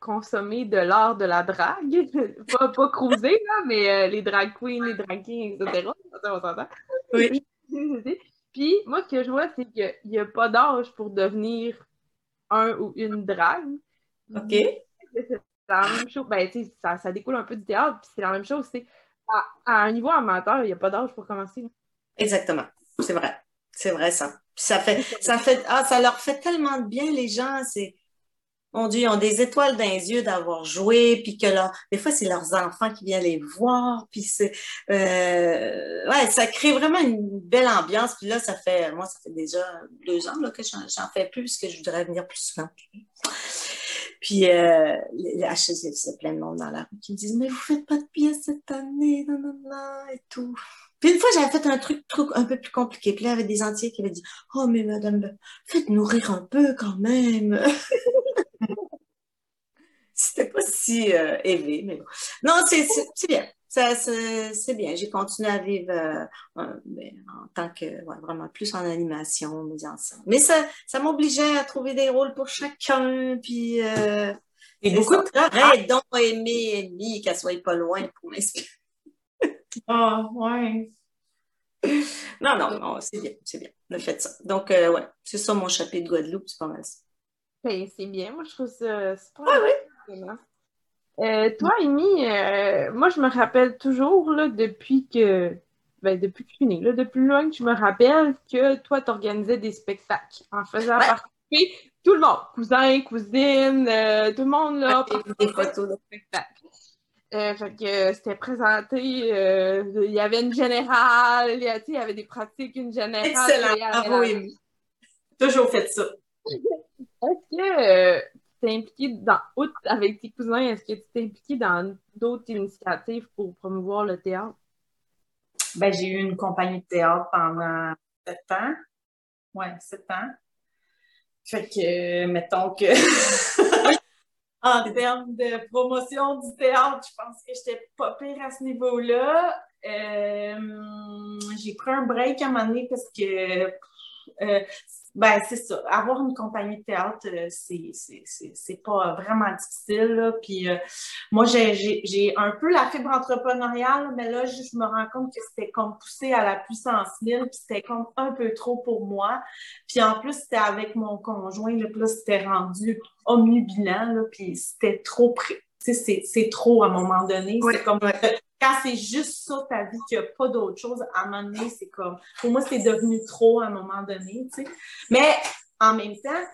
Speaker 2: consommer de l'art de la drague. pas, pas cruiser, là, mais les drag queens, les drag kings, etc. On s'entend. Oui. Puis, moi, ce que je vois, c'est qu'il n'y a, pas d'âge pour devenir un ou une drague.
Speaker 3: OK.
Speaker 2: c'est la même chose. Ben, tu sais, ça, ça découle un peu du théâtre, puis c'est la même chose. C'est à, à un niveau amateur, il n'y a pas d'âge pour commencer.
Speaker 3: Exactement. C'est vrai. C'est vrai, ça. Puis ça fait, ça fait, ah, ça leur fait tellement de bien, les gens. C'est, mon Dieu, ils ont des étoiles dans les yeux d'avoir joué, puis que là, des fois, c'est leurs enfants qui viennent les voir, puis c'est, euh, ouais, ça crée vraiment une belle ambiance. Puis là, ça fait, moi, ça fait déjà deux ans là, que j'en, fais plus, parce que je voudrais venir plus souvent. Puis, euh, je sais, c'est plein de monde dans la rue qui me disent, mais vous faites pas de pièces cette année, non, et tout. Puis une fois, j'avais fait un truc, un peu plus compliqué. Puis là, il des entiers qui avaient dit, oh, mais madame, faites-nous rire un peu quand même. C'était pas si euh, élevé, mais bon. Non, c'est bien. Ça, C'est c'est bien. J'ai continué à vivre euh, en, ben, en tant que, ouais, vraiment plus en animation, mise en scène. Mais ça, ça m'obligeait à trouver des rôles pour chacun, puis euh,
Speaker 4: Et beaucoup
Speaker 3: ça.
Speaker 4: de travail.
Speaker 3: Arrête donc aimer Amy, qu'elle soit pas loin pour m'expliquer.
Speaker 4: Ah, ouais.
Speaker 3: Non, non, non, c'est bien, c'est bien. On a fait ça. Donc, euh, ouais, c'est ça mon chapitre de Guadeloupe, c'est pas mal ça.
Speaker 2: Ben, c'est bien, moi je trouve ça super
Speaker 3: Ouais, ouais.
Speaker 2: Euh, toi, Amy, euh, moi je me rappelle toujours là, depuis que ben, depuis que je suis née, là, depuis loin que je me rappelle que toi, tu organisais des spectacles en faisant
Speaker 3: Ouais.
Speaker 2: participer tout le monde, cousins, cousines, euh, tout le monde là,
Speaker 3: Des- des photos, là.
Speaker 2: spectacle. Fait que c'était présenté, il y avait une générale, il y, avait des pratiques, une générale.
Speaker 3: Excellent, bravo, Amy.
Speaker 4: Toujours fait ça.
Speaker 2: Est-ce que t'es impliqué dans, avec tes cousins, est-ce que tu t'es impliqué dans d'autres initiatives pour promouvoir le théâtre?
Speaker 4: Ben, j'ai eu une compagnie de théâtre pendant sept ans. Ouais, sept ans. Fait que, mettons que, en termes de promotion du théâtre, je pense que j'étais pas pire à ce niveau-là. Euh, j'ai pris un break à un moment donné parce que, euh, ben, c'est ça. Avoir une compagnie de théâtre, euh, c'est, c'est, c'est, c'est pas vraiment difficile, là. Puis, euh, moi, j'ai, j'ai, j'ai un peu la fibre entrepreneuriale, mais là, je, je me rends compte que c'était comme poussé à la puissance 1000, puis c'était comme un peu trop pour moi. Puis en plus, c'était avec mon conjoint, là, puis là, c'était rendu omnibilan, là, puis c'était trop près. Tu sais, c'est, c'est trop à un moment donné. C'est comme. Quand c'est juste ça ta vie, qu'il n'y a pas d'autre chose, à un moment donné, c'est comme. Pour moi, c'est devenu trop à un moment donné, tu sais. Mais en même temps,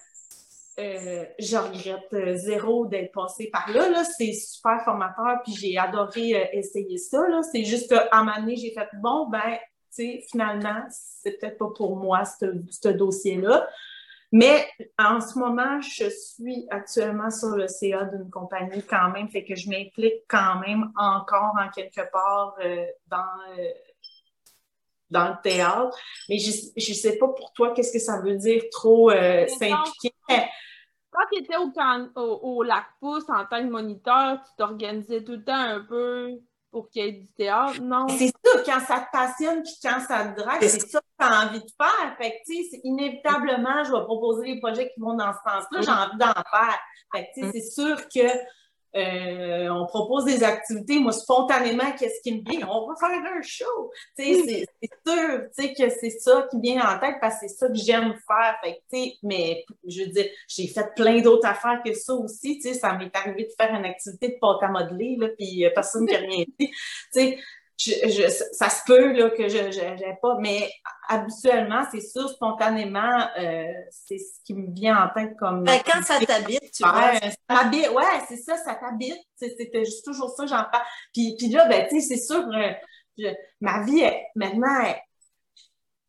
Speaker 4: euh, je regrette euh, zéro d'être passée par là. là. C'est super formateur, puis j'ai adoré euh, essayer ça. Là. C'est juste qu'à un moment donné, j'ai fait bon, ben, tu sais, finalement, c'est peut-être pas pour moi, ce ce dossier-là. Mais en ce moment, je suis actuellement sur le CA d'une compagnie quand même, fait que je m'implique quand même encore en quelque part euh, dans, euh, dans le théâtre. Mais je ne sais pas pour toi qu'est-ce que ça veut dire trop euh, s'impliquer?
Speaker 2: Quand tu étais au, can- au, au Lac Pouce en tant que moniteur, tu t'organisais tout le temps un peu pour qu'il y ait du théâtre, non?
Speaker 4: C'est ça, quand ça te passionne puis quand ça te drague, c'est ça tu as envie de faire. Fait que, tu sais, inévitablement, je vais proposer des projets qui vont dans ce sens-là, j'ai envie d'en faire. Fait que, tu sais, c'est sûr que euh, on propose des activités, moi, spontanément, qu'est-ce qui me vient? On va faire un show! C'est sûr, que c'est ça qui vient en tête parce que c'est ça que j'aime faire. Fait que, mais je veux dire, j'ai fait plein d'autres affaires que ça aussi, ça m'est arrivé de faire une activité de pâte à modeler, là, puis euh, personne n'a rien dit. Je, je, ça se peut là, que je n'ai pas, mais habituellement, c'est sûr, spontanément, euh, c'est ce qui me vient en tête comme.
Speaker 3: Ben, quand ça t'habite, tu vois.
Speaker 4: Ouais, ça m'habite, ouais, c'est ça, ça t'habite. C'était juste toujours ça, j'en parle. Puis, puis là, ben, tu sais, c'est sûr, euh, je- ma vie, est, maintenant, est,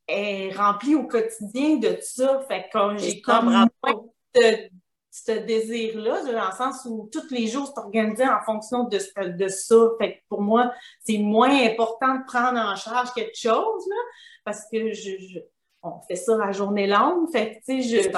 Speaker 4: est remplie au quotidien de ça. Fait que j'ai comme moins de, ce désir-là, dans le sens où tous les jours, c'est organisé en fonction de, ce- de ça. Fait que pour moi, c'est moins important de prendre en charge quelque chose, là, parce que je, je- on fait ça à journée longue. Fait que, tu sais,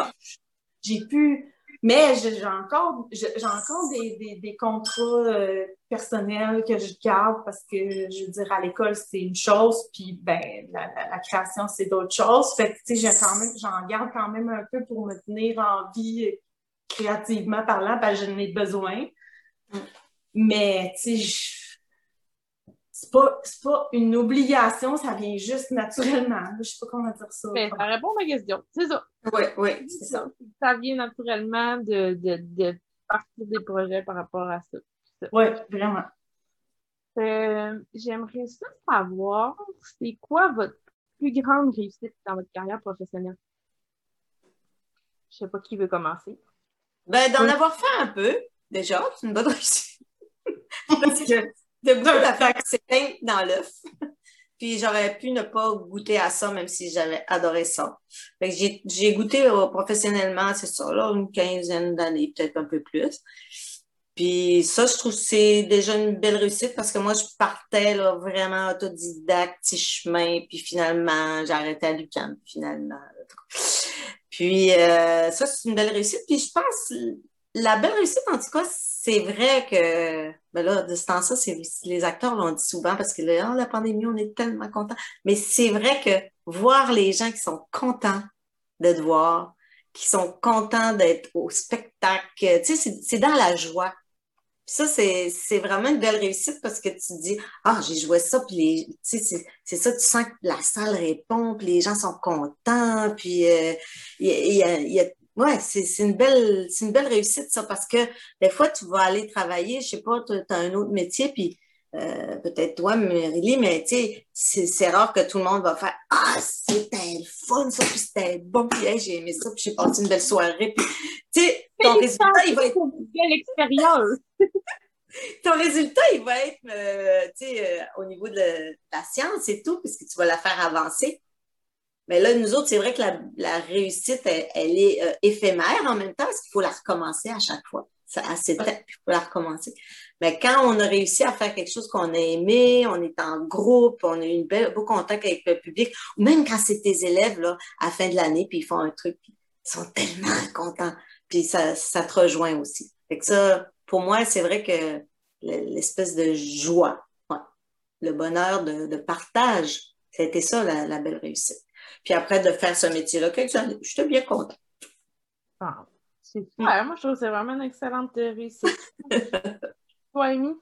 Speaker 4: j'ai pu, mais j'ai encore, j'ai encore des, des, des contrats euh, personnels que je garde parce que, je veux dire, à l'école, c'est une chose, puis ben, la, la- la création, c'est d'autres choses. Fait que, tu sais, j'ai quand même, j'en garde quand même un peu pour me tenir en vie créativement parlant, parce que je n'ai besoin. Mais, tu sais, je- c'est pas, c'est pas une obligation, ça vient juste naturellement. Je sais pas comment dire ça.
Speaker 2: Ben, ça répond à ma question. C'est ça.
Speaker 3: Oui, oui,
Speaker 2: C'est
Speaker 3: ça.
Speaker 2: ça. Vient naturellement de, de, de partie des projets par rapport à ça.
Speaker 4: Oui, vraiment.
Speaker 2: Euh, J'aimerais ça savoir, c'est quoi votre plus grande réussite dans votre carrière professionnelle? Je sais pas qui veut commencer.
Speaker 3: Ben, d'en avoir fait un peu, déjà, c'est une bonne réussite. Parce que de beaucoup d'affaires qui s'éteignent dans l'œuf. Puis j'aurais pu ne pas goûter à ça, même si j'avais adoré ça. Fait que j'ai goûté euh, professionnellement, c'est ça, là, une quinzaine d'années, peut-être un peu plus. Puis ça, je trouve que c'est déjà une belle réussite parce que moi, je partais là, vraiment autodidacte, petit chemin, puis finalement, j'ai arrêté à l'UQAM, finalement. Puis euh, ça, c'est une belle réussite. Puis je pense, la belle réussite, en tout cas, c'est vrai que, ben là, de ce temps-là, les acteurs l'ont dit souvent parce que là, oh, la pandémie, on est tellement contents. Mais c'est vrai que voir les gens qui sont contents de te voir, qui sont contents d'être au spectacle, tu sais, c'est dans la joie. Ça, c'est vraiment une belle réussite parce que tu dis, ah, j'ai joué ça, puis c'est ça, tu sens que la salle répond, puis les gens sont contents, puis euh, y, a, y a Ouais, c'est une belle, c'est une belle réussite, ça, parce que des fois, tu vas aller travailler, je sais pas, tu as un autre métier, puis euh, peut-être toi, Mérie, mais tu sais, c'est rare que tout le monde va faire Ah, c'était fun, ça, puis c'était bon, puis j'ai aimé ça, puis j'ai passé une belle soirée. Puis, tu sais, ton résultat, il va être.
Speaker 2: Quelle expérience!
Speaker 3: ton résultat, il va être, euh, tu sais, euh, au niveau de la science et tout, puisque tu vas la faire avancer. Mais là, nous autres, c'est vrai que la, réussite, elle, est euh, éphémère en même temps parce qu'il faut la recommencer à chaque fois. Ça, à il faut la recommencer. Mais quand on a réussi à faire quelque chose qu'on a aimé, on est en groupe, on a eu une belle, beau contact avec le public, ou même quand c'est tes élèves là, à la fin de l'année, puis ils font un truc, ils sont tellement contents, puis ça, ça te rejoint aussi. Fait que ça, pour moi, c'est vrai que l'espèce de joie, le bonheur de, partage, c'était ça la belle réussite. Puis après, de faire ce métier-là, je suis bien contente.
Speaker 2: Ah, c'est super. Moi, je trouve que c'est vraiment une excellente réussite. Amy?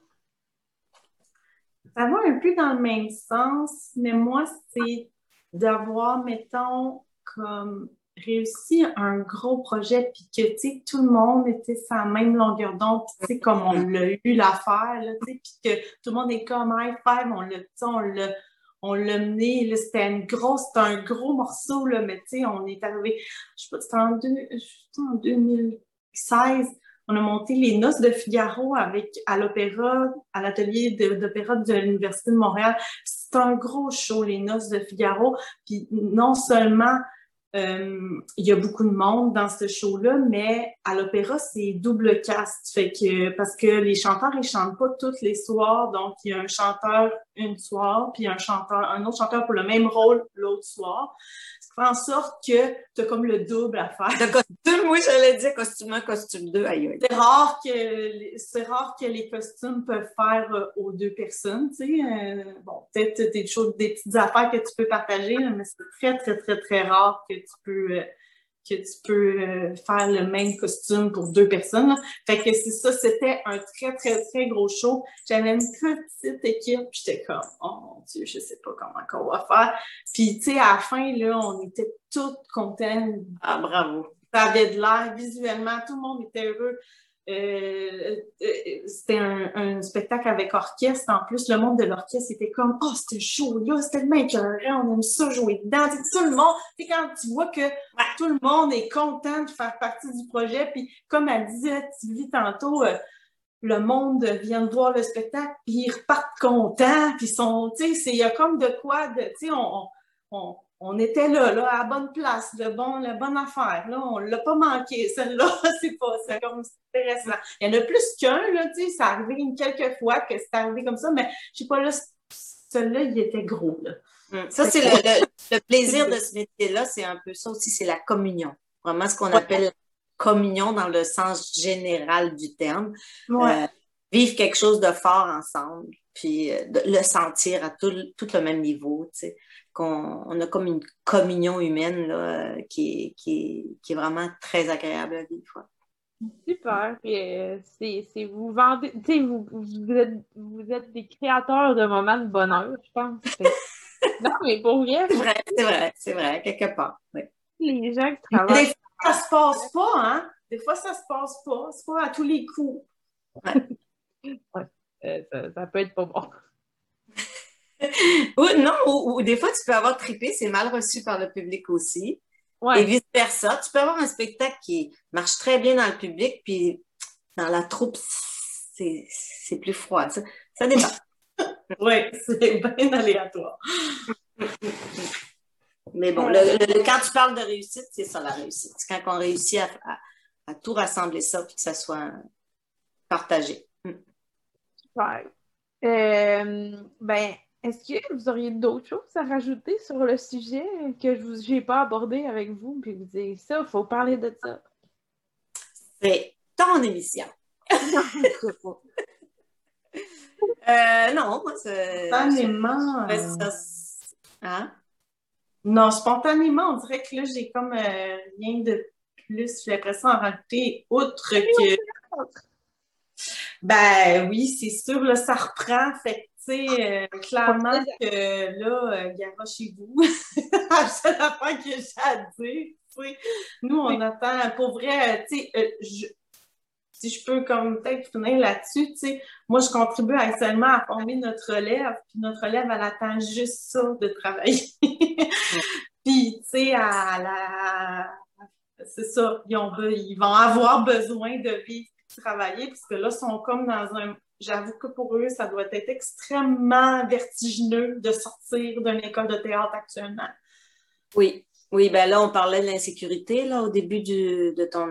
Speaker 4: Ça va un peu dans le même sens, mais moi, c'est d'avoir, mettons, comme réussi un gros projet, puis que, tu sais, tout le monde était sur la même longueur d'onde, tu sais, comme on l'a eu l'affaire, tu sais, puis que tout le monde est comme high five, on l'a, on l'a on l'a mené, c'était une grosse, c'était un gros morceau, là, mais tu sais, on est arrivé, je sais pas, c'était en, 2016, on a monté les Noces de Figaro avec, à l'opéra, à l'atelier d'opéra de, l'Université de Montréal. C'est un gros show, les Noces de Figaro. Puis non seulement euh, il y a beaucoup de monde dans ce show-là, mais à l'opéra, c'est double cast. Parce que les chanteurs, ils chantent pas tous les soirs. Donc, il y a un chanteur une soir, puis un chanteur, un autre chanteur pour le même rôle l'autre soir en sorte que tu as comme le double à faire.
Speaker 3: De costume, oui, j'allais dire costume 1, costume 2. Aïe,
Speaker 4: C'est rare, que, c'est rare que les costumes peuvent faire euh, aux deux personnes, tu sais. Euh, bon, peut-être des choses, des petites affaires que tu peux partager, mais c'est très, très, très, très rare que tu peux euh, que tu peux euh, faire le même costume pour deux personnes. Fait que c'est ça, c'était un très, très, très gros show. J'avais une petite équipe, j'étais comme, oh mon Dieu, je sais pas comment on va faire. Puis, tu sais, à la fin, là, on était toutes contentes.
Speaker 3: Ah, bravo.
Speaker 4: Ça avait de l'air visuellement, tout le monde était heureux. Euh, euh, c'était un, spectacle avec orchestre. En plus, le monde de l'orchestre était comme Oh, c'était chaud là, c'était tellement écœurant, on aime ça jouer dedans. tout le monde, puis quand tu vois que tout le monde est content de faire partie du projet, puis comme elle disait Sylvie tantôt, euh, le monde vient de voir le spectacle, puis ils repartent contents, puis sont, tu sais, il y a comme de quoi, de, tu sais, on, on on était là, là, à la bonne place, le bon, la bonne affaire. Là, on ne l'a pas manqué. Celle-là, c'est pas, c'est comme intéressant. Il y en a plus qu'un, là, tu sais, ça arrivé une quelques fois que c'est arrivé comme ça, mais je sais pas, là, celui-là, il était gros, là.
Speaker 3: Hum. Ça, c'est le, plaisir de ce métier-là, c'est un peu ça aussi, c'est la communion. Vraiment ce qu'on appelle la communion dans le sens général du terme. Euh, vivre quelque chose de fort ensemble, puis euh, le sentir à tout, tout le même niveau, tu sais qu'on a comme une communion humaine là, qui, qui, qui, est vraiment très agréable à vivre.
Speaker 2: Super. Euh, c'est, vous vendez, vous, vous, êtes, vous êtes des créateurs de moments de bonheur, je pense. non, mais pour vrai.
Speaker 3: C'est vrai, c'est vrai, quelque part.
Speaker 2: Les gens qui travaillent.
Speaker 4: ça se passe pas, hein? Des fois, ça se passe pas. C'est pas à tous les coups.
Speaker 2: Euh, ça, ça peut être pas bon.
Speaker 3: Ou non, ou, ou des fois, tu peux avoir trippé, c'est mal reçu par le public aussi. Et
Speaker 2: Ouais.
Speaker 3: vice-versa. Tu peux avoir un spectacle qui marche très bien dans le public, puis dans la troupe, c'est c'est plus froid. Ça, ça dépend.
Speaker 4: Oui, c'est bien aléatoire.
Speaker 3: Mais bon, le- le- quand tu parles de réussite, c'est ça la réussite. C'est quand on réussit à, à- à tout rassembler ça, puis que ça soit partagé. Mm.
Speaker 2: Super. Euh, ben, est-ce que vous auriez d'autres choses à rajouter sur le sujet que je n'ai pas abordé avec vous? Puis vous dites ça, il faut parler de ça?
Speaker 3: C'est ton émission.
Speaker 2: Pas.
Speaker 3: Euh, non, moi, c'est.
Speaker 4: Spontanément. Euh,
Speaker 3: hein?
Speaker 4: Non, spontanément, on dirait que là, j'ai comme euh, rien de plus. J'ai l'impression à rajouter outre que. Ben oui, c'est sûr, là, ça reprend. Fait que, tu sais, euh, clairement que là, euh, Gara chez vous, la seule affaire que j'ai à dire, tu sais, nous, on attend, pour vrai, euh, tu sais, euh, je- si je peux comme peut-être finir là-dessus, tu sais, moi, je contribue actuellement à former notre relève, puis notre relève, elle attend juste ça de travailler. puis, tu sais, à la... C'est ça, ils, ont be- ils vont avoir besoin de vivre et de travailler, parce que là, ils sont comme dans un... J'avoue que pour eux, ça doit être extrêmement vertigineux de sortir d'une école de théâtre actuellement.
Speaker 3: Oui, oui, ben là, on parlait de l'insécurité là, au début du- de ton,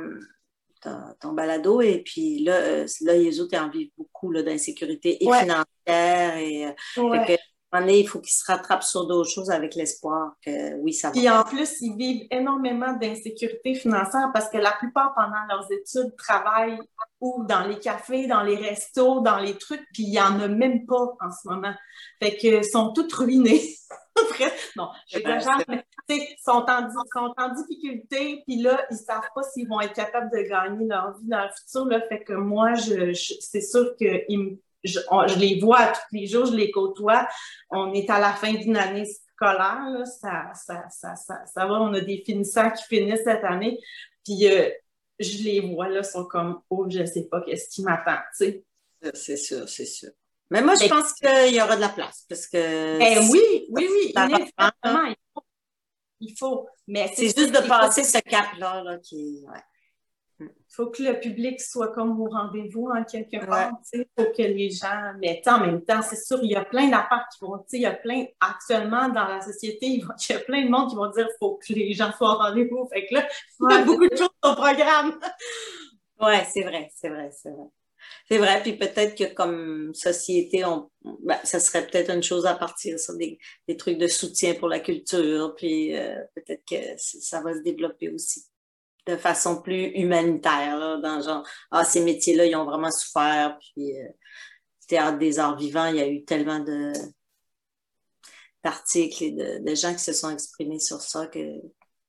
Speaker 3: ton, ton balado, et puis là, euh, là les autres, en vivent beaucoup là, d'insécurité et
Speaker 4: Ouais.
Speaker 3: financière, et euh, fait que, donné, il faut qu'ils se rattrapent sur d'autres choses avec l'espoir que oui, ça va.
Speaker 4: Puis en plus, ils vivent énormément d'insécurité financière parce que la plupart, pendant leurs études, travaillent ou dans les cafés, dans les restos, dans les trucs, puis il n'y en a même pas en ce moment. Fait que sont toutes ruinées. Non, j'exagère, mais tu sais, sont en, sont en difficulté, puis là, ils savent pas s'ils vont être capables de gagner leur vie dans le futur. Là, fait que moi, je, je- c'est sûr que ils me- je, on- je les vois tous les jours, je les côtoie. On est à la fin d'une année scolaire, là, ça, ça, ça, ça, ça va, on a des finissants qui finissent cette année, puis euh, je les vois, là, sont comme, oh, je sais pas qu'est-ce qui m'attend, tu sais.
Speaker 3: C'est sûr, c'est sûr. Mais moi, je
Speaker 4: Mais-
Speaker 3: pense qu'il y aura de la place, parce que
Speaker 4: Ben oui, oui, oui, inévitablement, il faut. Il faut. Mais
Speaker 3: c'est juste de passer ce cap-là là, qui. ouais.
Speaker 4: Faut que le public soit comme au rendez-vous en quelque part, tu sais, faut que les gens, mais en même temps, c'est sûr, il y a plein d'affaires qui vont, tu sais, il y a plein, actuellement, dans la société, il il y a plein de monde qui vont dire, faut que les gens soient au rendez-vous, fait que là, il y a
Speaker 2: Ouais,
Speaker 4: beaucoup de choses au programme.
Speaker 3: Ouais, c'est vrai, c'est vrai, c'est vrai. C'est vrai, puis peut-être que comme société, on, ben, ça serait peut-être une chose à partir sur des, des trucs de soutien pour la culture, puis euh, peut-être que ça va se développer aussi de façon plus humanitaire, là, dans genre, ah, ces métiers-là, ils ont vraiment souffert, puis euh, Théâtre des arts vivants, il y a eu tellement de d'articles et de, de gens qui se sont exprimés sur ça que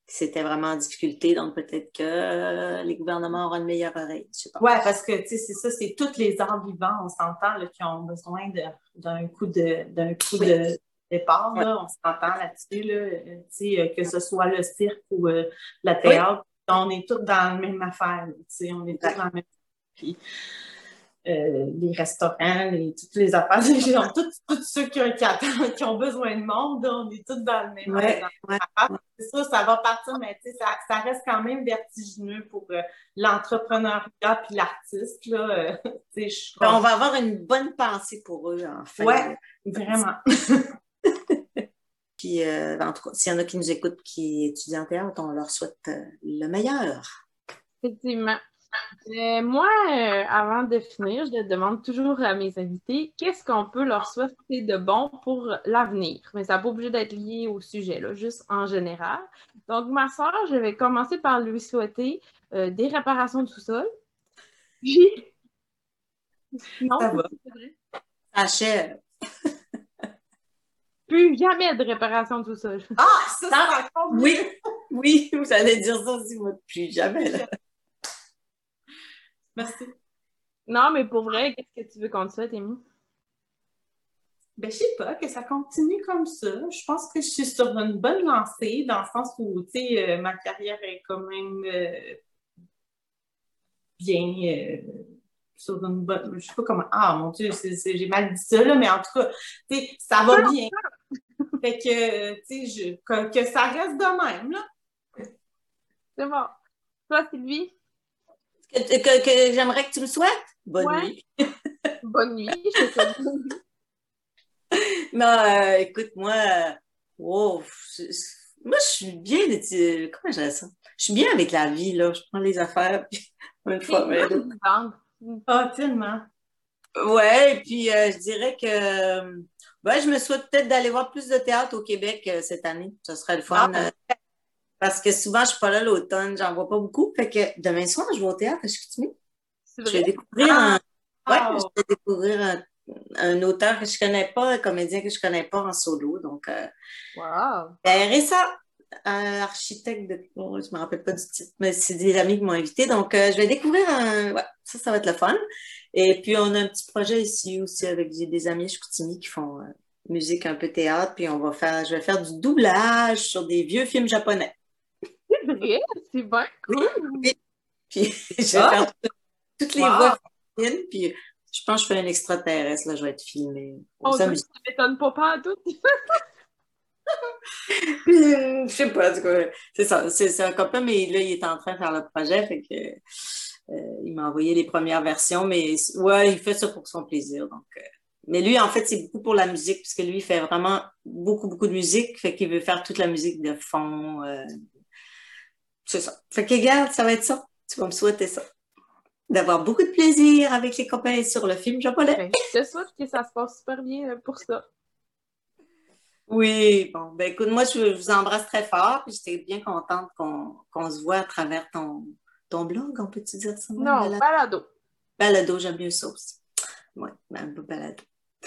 Speaker 3: c'était vraiment en difficulté, donc peut-être que euh, les gouvernements auront une meilleure oreille.
Speaker 4: Ouais, parce que, tu sais, c'est ça, c'est tous les arts vivants, on s'entend, qui ont besoin d'un coup de, d'un coup
Speaker 3: Oui.
Speaker 4: de départ, là, on s'entend là-dessus, là, euh, euh, que ce soit le cirque ou euh, la théâtre, on est tous dans la même affaire, là, tu sais, on est tous dans la même puis euh, les restaurants, les, toutes les affaires, tous, tous ceux qui, ont- qui attendent, qui ont besoin de monde, on est tous dans le même
Speaker 3: Ouais, ouais.
Speaker 4: affaire. C'est sûr, ça va partir, mais tu sais, ça, ça reste quand même vertigineux pour euh, l'entrepreneuriat puis l'artiste, là. euh, je
Speaker 3: Ben, on va avoir une bonne pensée pour eux, en fait.
Speaker 4: Ouais. Vraiment.
Speaker 3: Puis, euh, en tout cas, s'il y en a qui nous écoutent qui étudient en théâtre, on leur souhaite euh, le meilleur.
Speaker 2: Effectivement. Euh, moi, euh, avant de finir, je demande toujours à mes invités qu'est-ce qu'on peut leur souhaiter de bon pour l'avenir? Mais ça n'a pas obligé d'être lié au sujet, là, juste en général. Donc, ma soeur, je vais commencer par lui souhaiter euh, des réparations de sous-sol. Puis, non,
Speaker 4: Ça va.
Speaker 3: Achève.
Speaker 2: Plus jamais de réparation de sous-sol.
Speaker 4: Ah, ça, c'est encore mieux.
Speaker 3: Oui, oui, vous allez dire ça aussi, moi, plus jamais. Là.
Speaker 4: Merci.
Speaker 2: Non, mais pour vrai, qu'est-ce que tu veux qu'on te souhaite, Amy?
Speaker 4: Ben, je sais pas, que ça continue comme ça. Je pense que je suis sur une bonne lancée, dans le sens où, tu sais, euh, ma carrière est quand même euh, bien euh, sur une bonne. Je sais pas comment. Ah mon Dieu, c'est- c'est- j'ai mal dit ça, là, mais en tout cas, tu sais, ça va bien. fait que, tu sais, je- que, que ça reste de même, là.
Speaker 2: C'est bon. Toi, Sylvie,
Speaker 3: Que, que- que j'aimerais que tu me souhaites? Bonne
Speaker 2: Ouais.
Speaker 3: nuit.
Speaker 2: bonne nuit. Je te souhaite bonne nuit.
Speaker 3: Non, euh, écoute, moi, euh, wow, je- je- moi, je suis bien, de- comment je dirais ça? Je suis bien avec la vie, là. Je prends les affaires, puis une fois, mais.
Speaker 4: Ah, tellement.
Speaker 3: Ouais, et puis euh, je dirais que euh, ouais, je me souhaite peut-être d'aller voir plus de théâtre au Québec euh, cette année. Ce serait le fun.
Speaker 4: Ah.
Speaker 3: euh, parce que souvent, je suis pas là l'automne, j'en vois pas beaucoup. Fait que demain soir, je vais au théâtre à Chicoutimi. Je vais découvrir un, ouais,
Speaker 4: Ah.
Speaker 3: je vais découvrir un, un auteur que je connais pas, un comédien que je connais pas en solo. Donc,
Speaker 2: Wow.
Speaker 3: ben, récent, un architecte de, bon, je me rappelle pas du titre, mais c'est des amis qui m'ont invité. Donc, euh, je vais découvrir un, ouais, ça, ça va être le fun. Et puis, on a un petit projet ici aussi avec des amis Chicoutimi qui font euh, musique un peu théâtre. Puis, on va faire, je vais faire du doublage sur des vieux films japonais.
Speaker 2: C'est vrai? C'est bien cool.
Speaker 3: Puis, je vais
Speaker 4: Ah!
Speaker 3: faire tout- toutes les
Speaker 4: Wow!
Speaker 3: voix féminines. Puis, je pense que je fais un extraterrestre, là, je vais être filmé. On
Speaker 2: Oh, ça m'étonne pas pas à tout.
Speaker 3: Euh, je sais pas, c'est ça, c'est un copain, mais là, il est en train de faire le projet, fait que euh, il m'a envoyé les premières versions, mais ouais, il fait ça pour son plaisir, donc. euh, mais lui, en fait, c'est beaucoup pour la musique, puisque lui, il fait vraiment beaucoup, beaucoup de musique, fait qu'il veut faire toute la musique de fond. c'est ça. Fait que, regarde, ça va être ça. Tu vas me souhaiter ça. D'avoir beaucoup de plaisir avec les copains sur le film japonais.
Speaker 2: Ben, je te souhaite que ça se passe super bien pour ça.
Speaker 3: Oui, bon, ben écoute, moi, je, vous embrasse très fort, puis j'étais bien contente qu'on qu'on se voit à travers ton, ton blog, on peut-tu dire ça?
Speaker 2: Non,
Speaker 3: Balado,
Speaker 2: balado.
Speaker 3: balado j'aime mieux ça aussi. Oui, ben, un peu balado.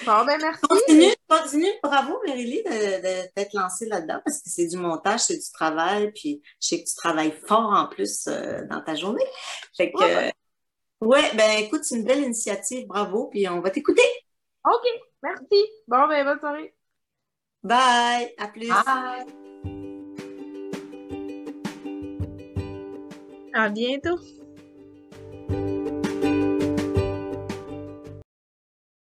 Speaker 2: Bon, ben merci.
Speaker 3: Continue, continue, bravo, Mérélie, de, de t'être lancée là-dedans, parce que c'est du montage, c'est du travail, puis je sais que tu travailles fort en plus euh, dans ta journée. Fait que,
Speaker 2: Ouais,
Speaker 3: euh, ouais, ben écoute, c'est une belle initiative, bravo, puis on va t'écouter.
Speaker 2: OK, merci. Bon, ben bonne soirée.
Speaker 3: Bye, à plus.
Speaker 4: Bye!
Speaker 1: À bientôt.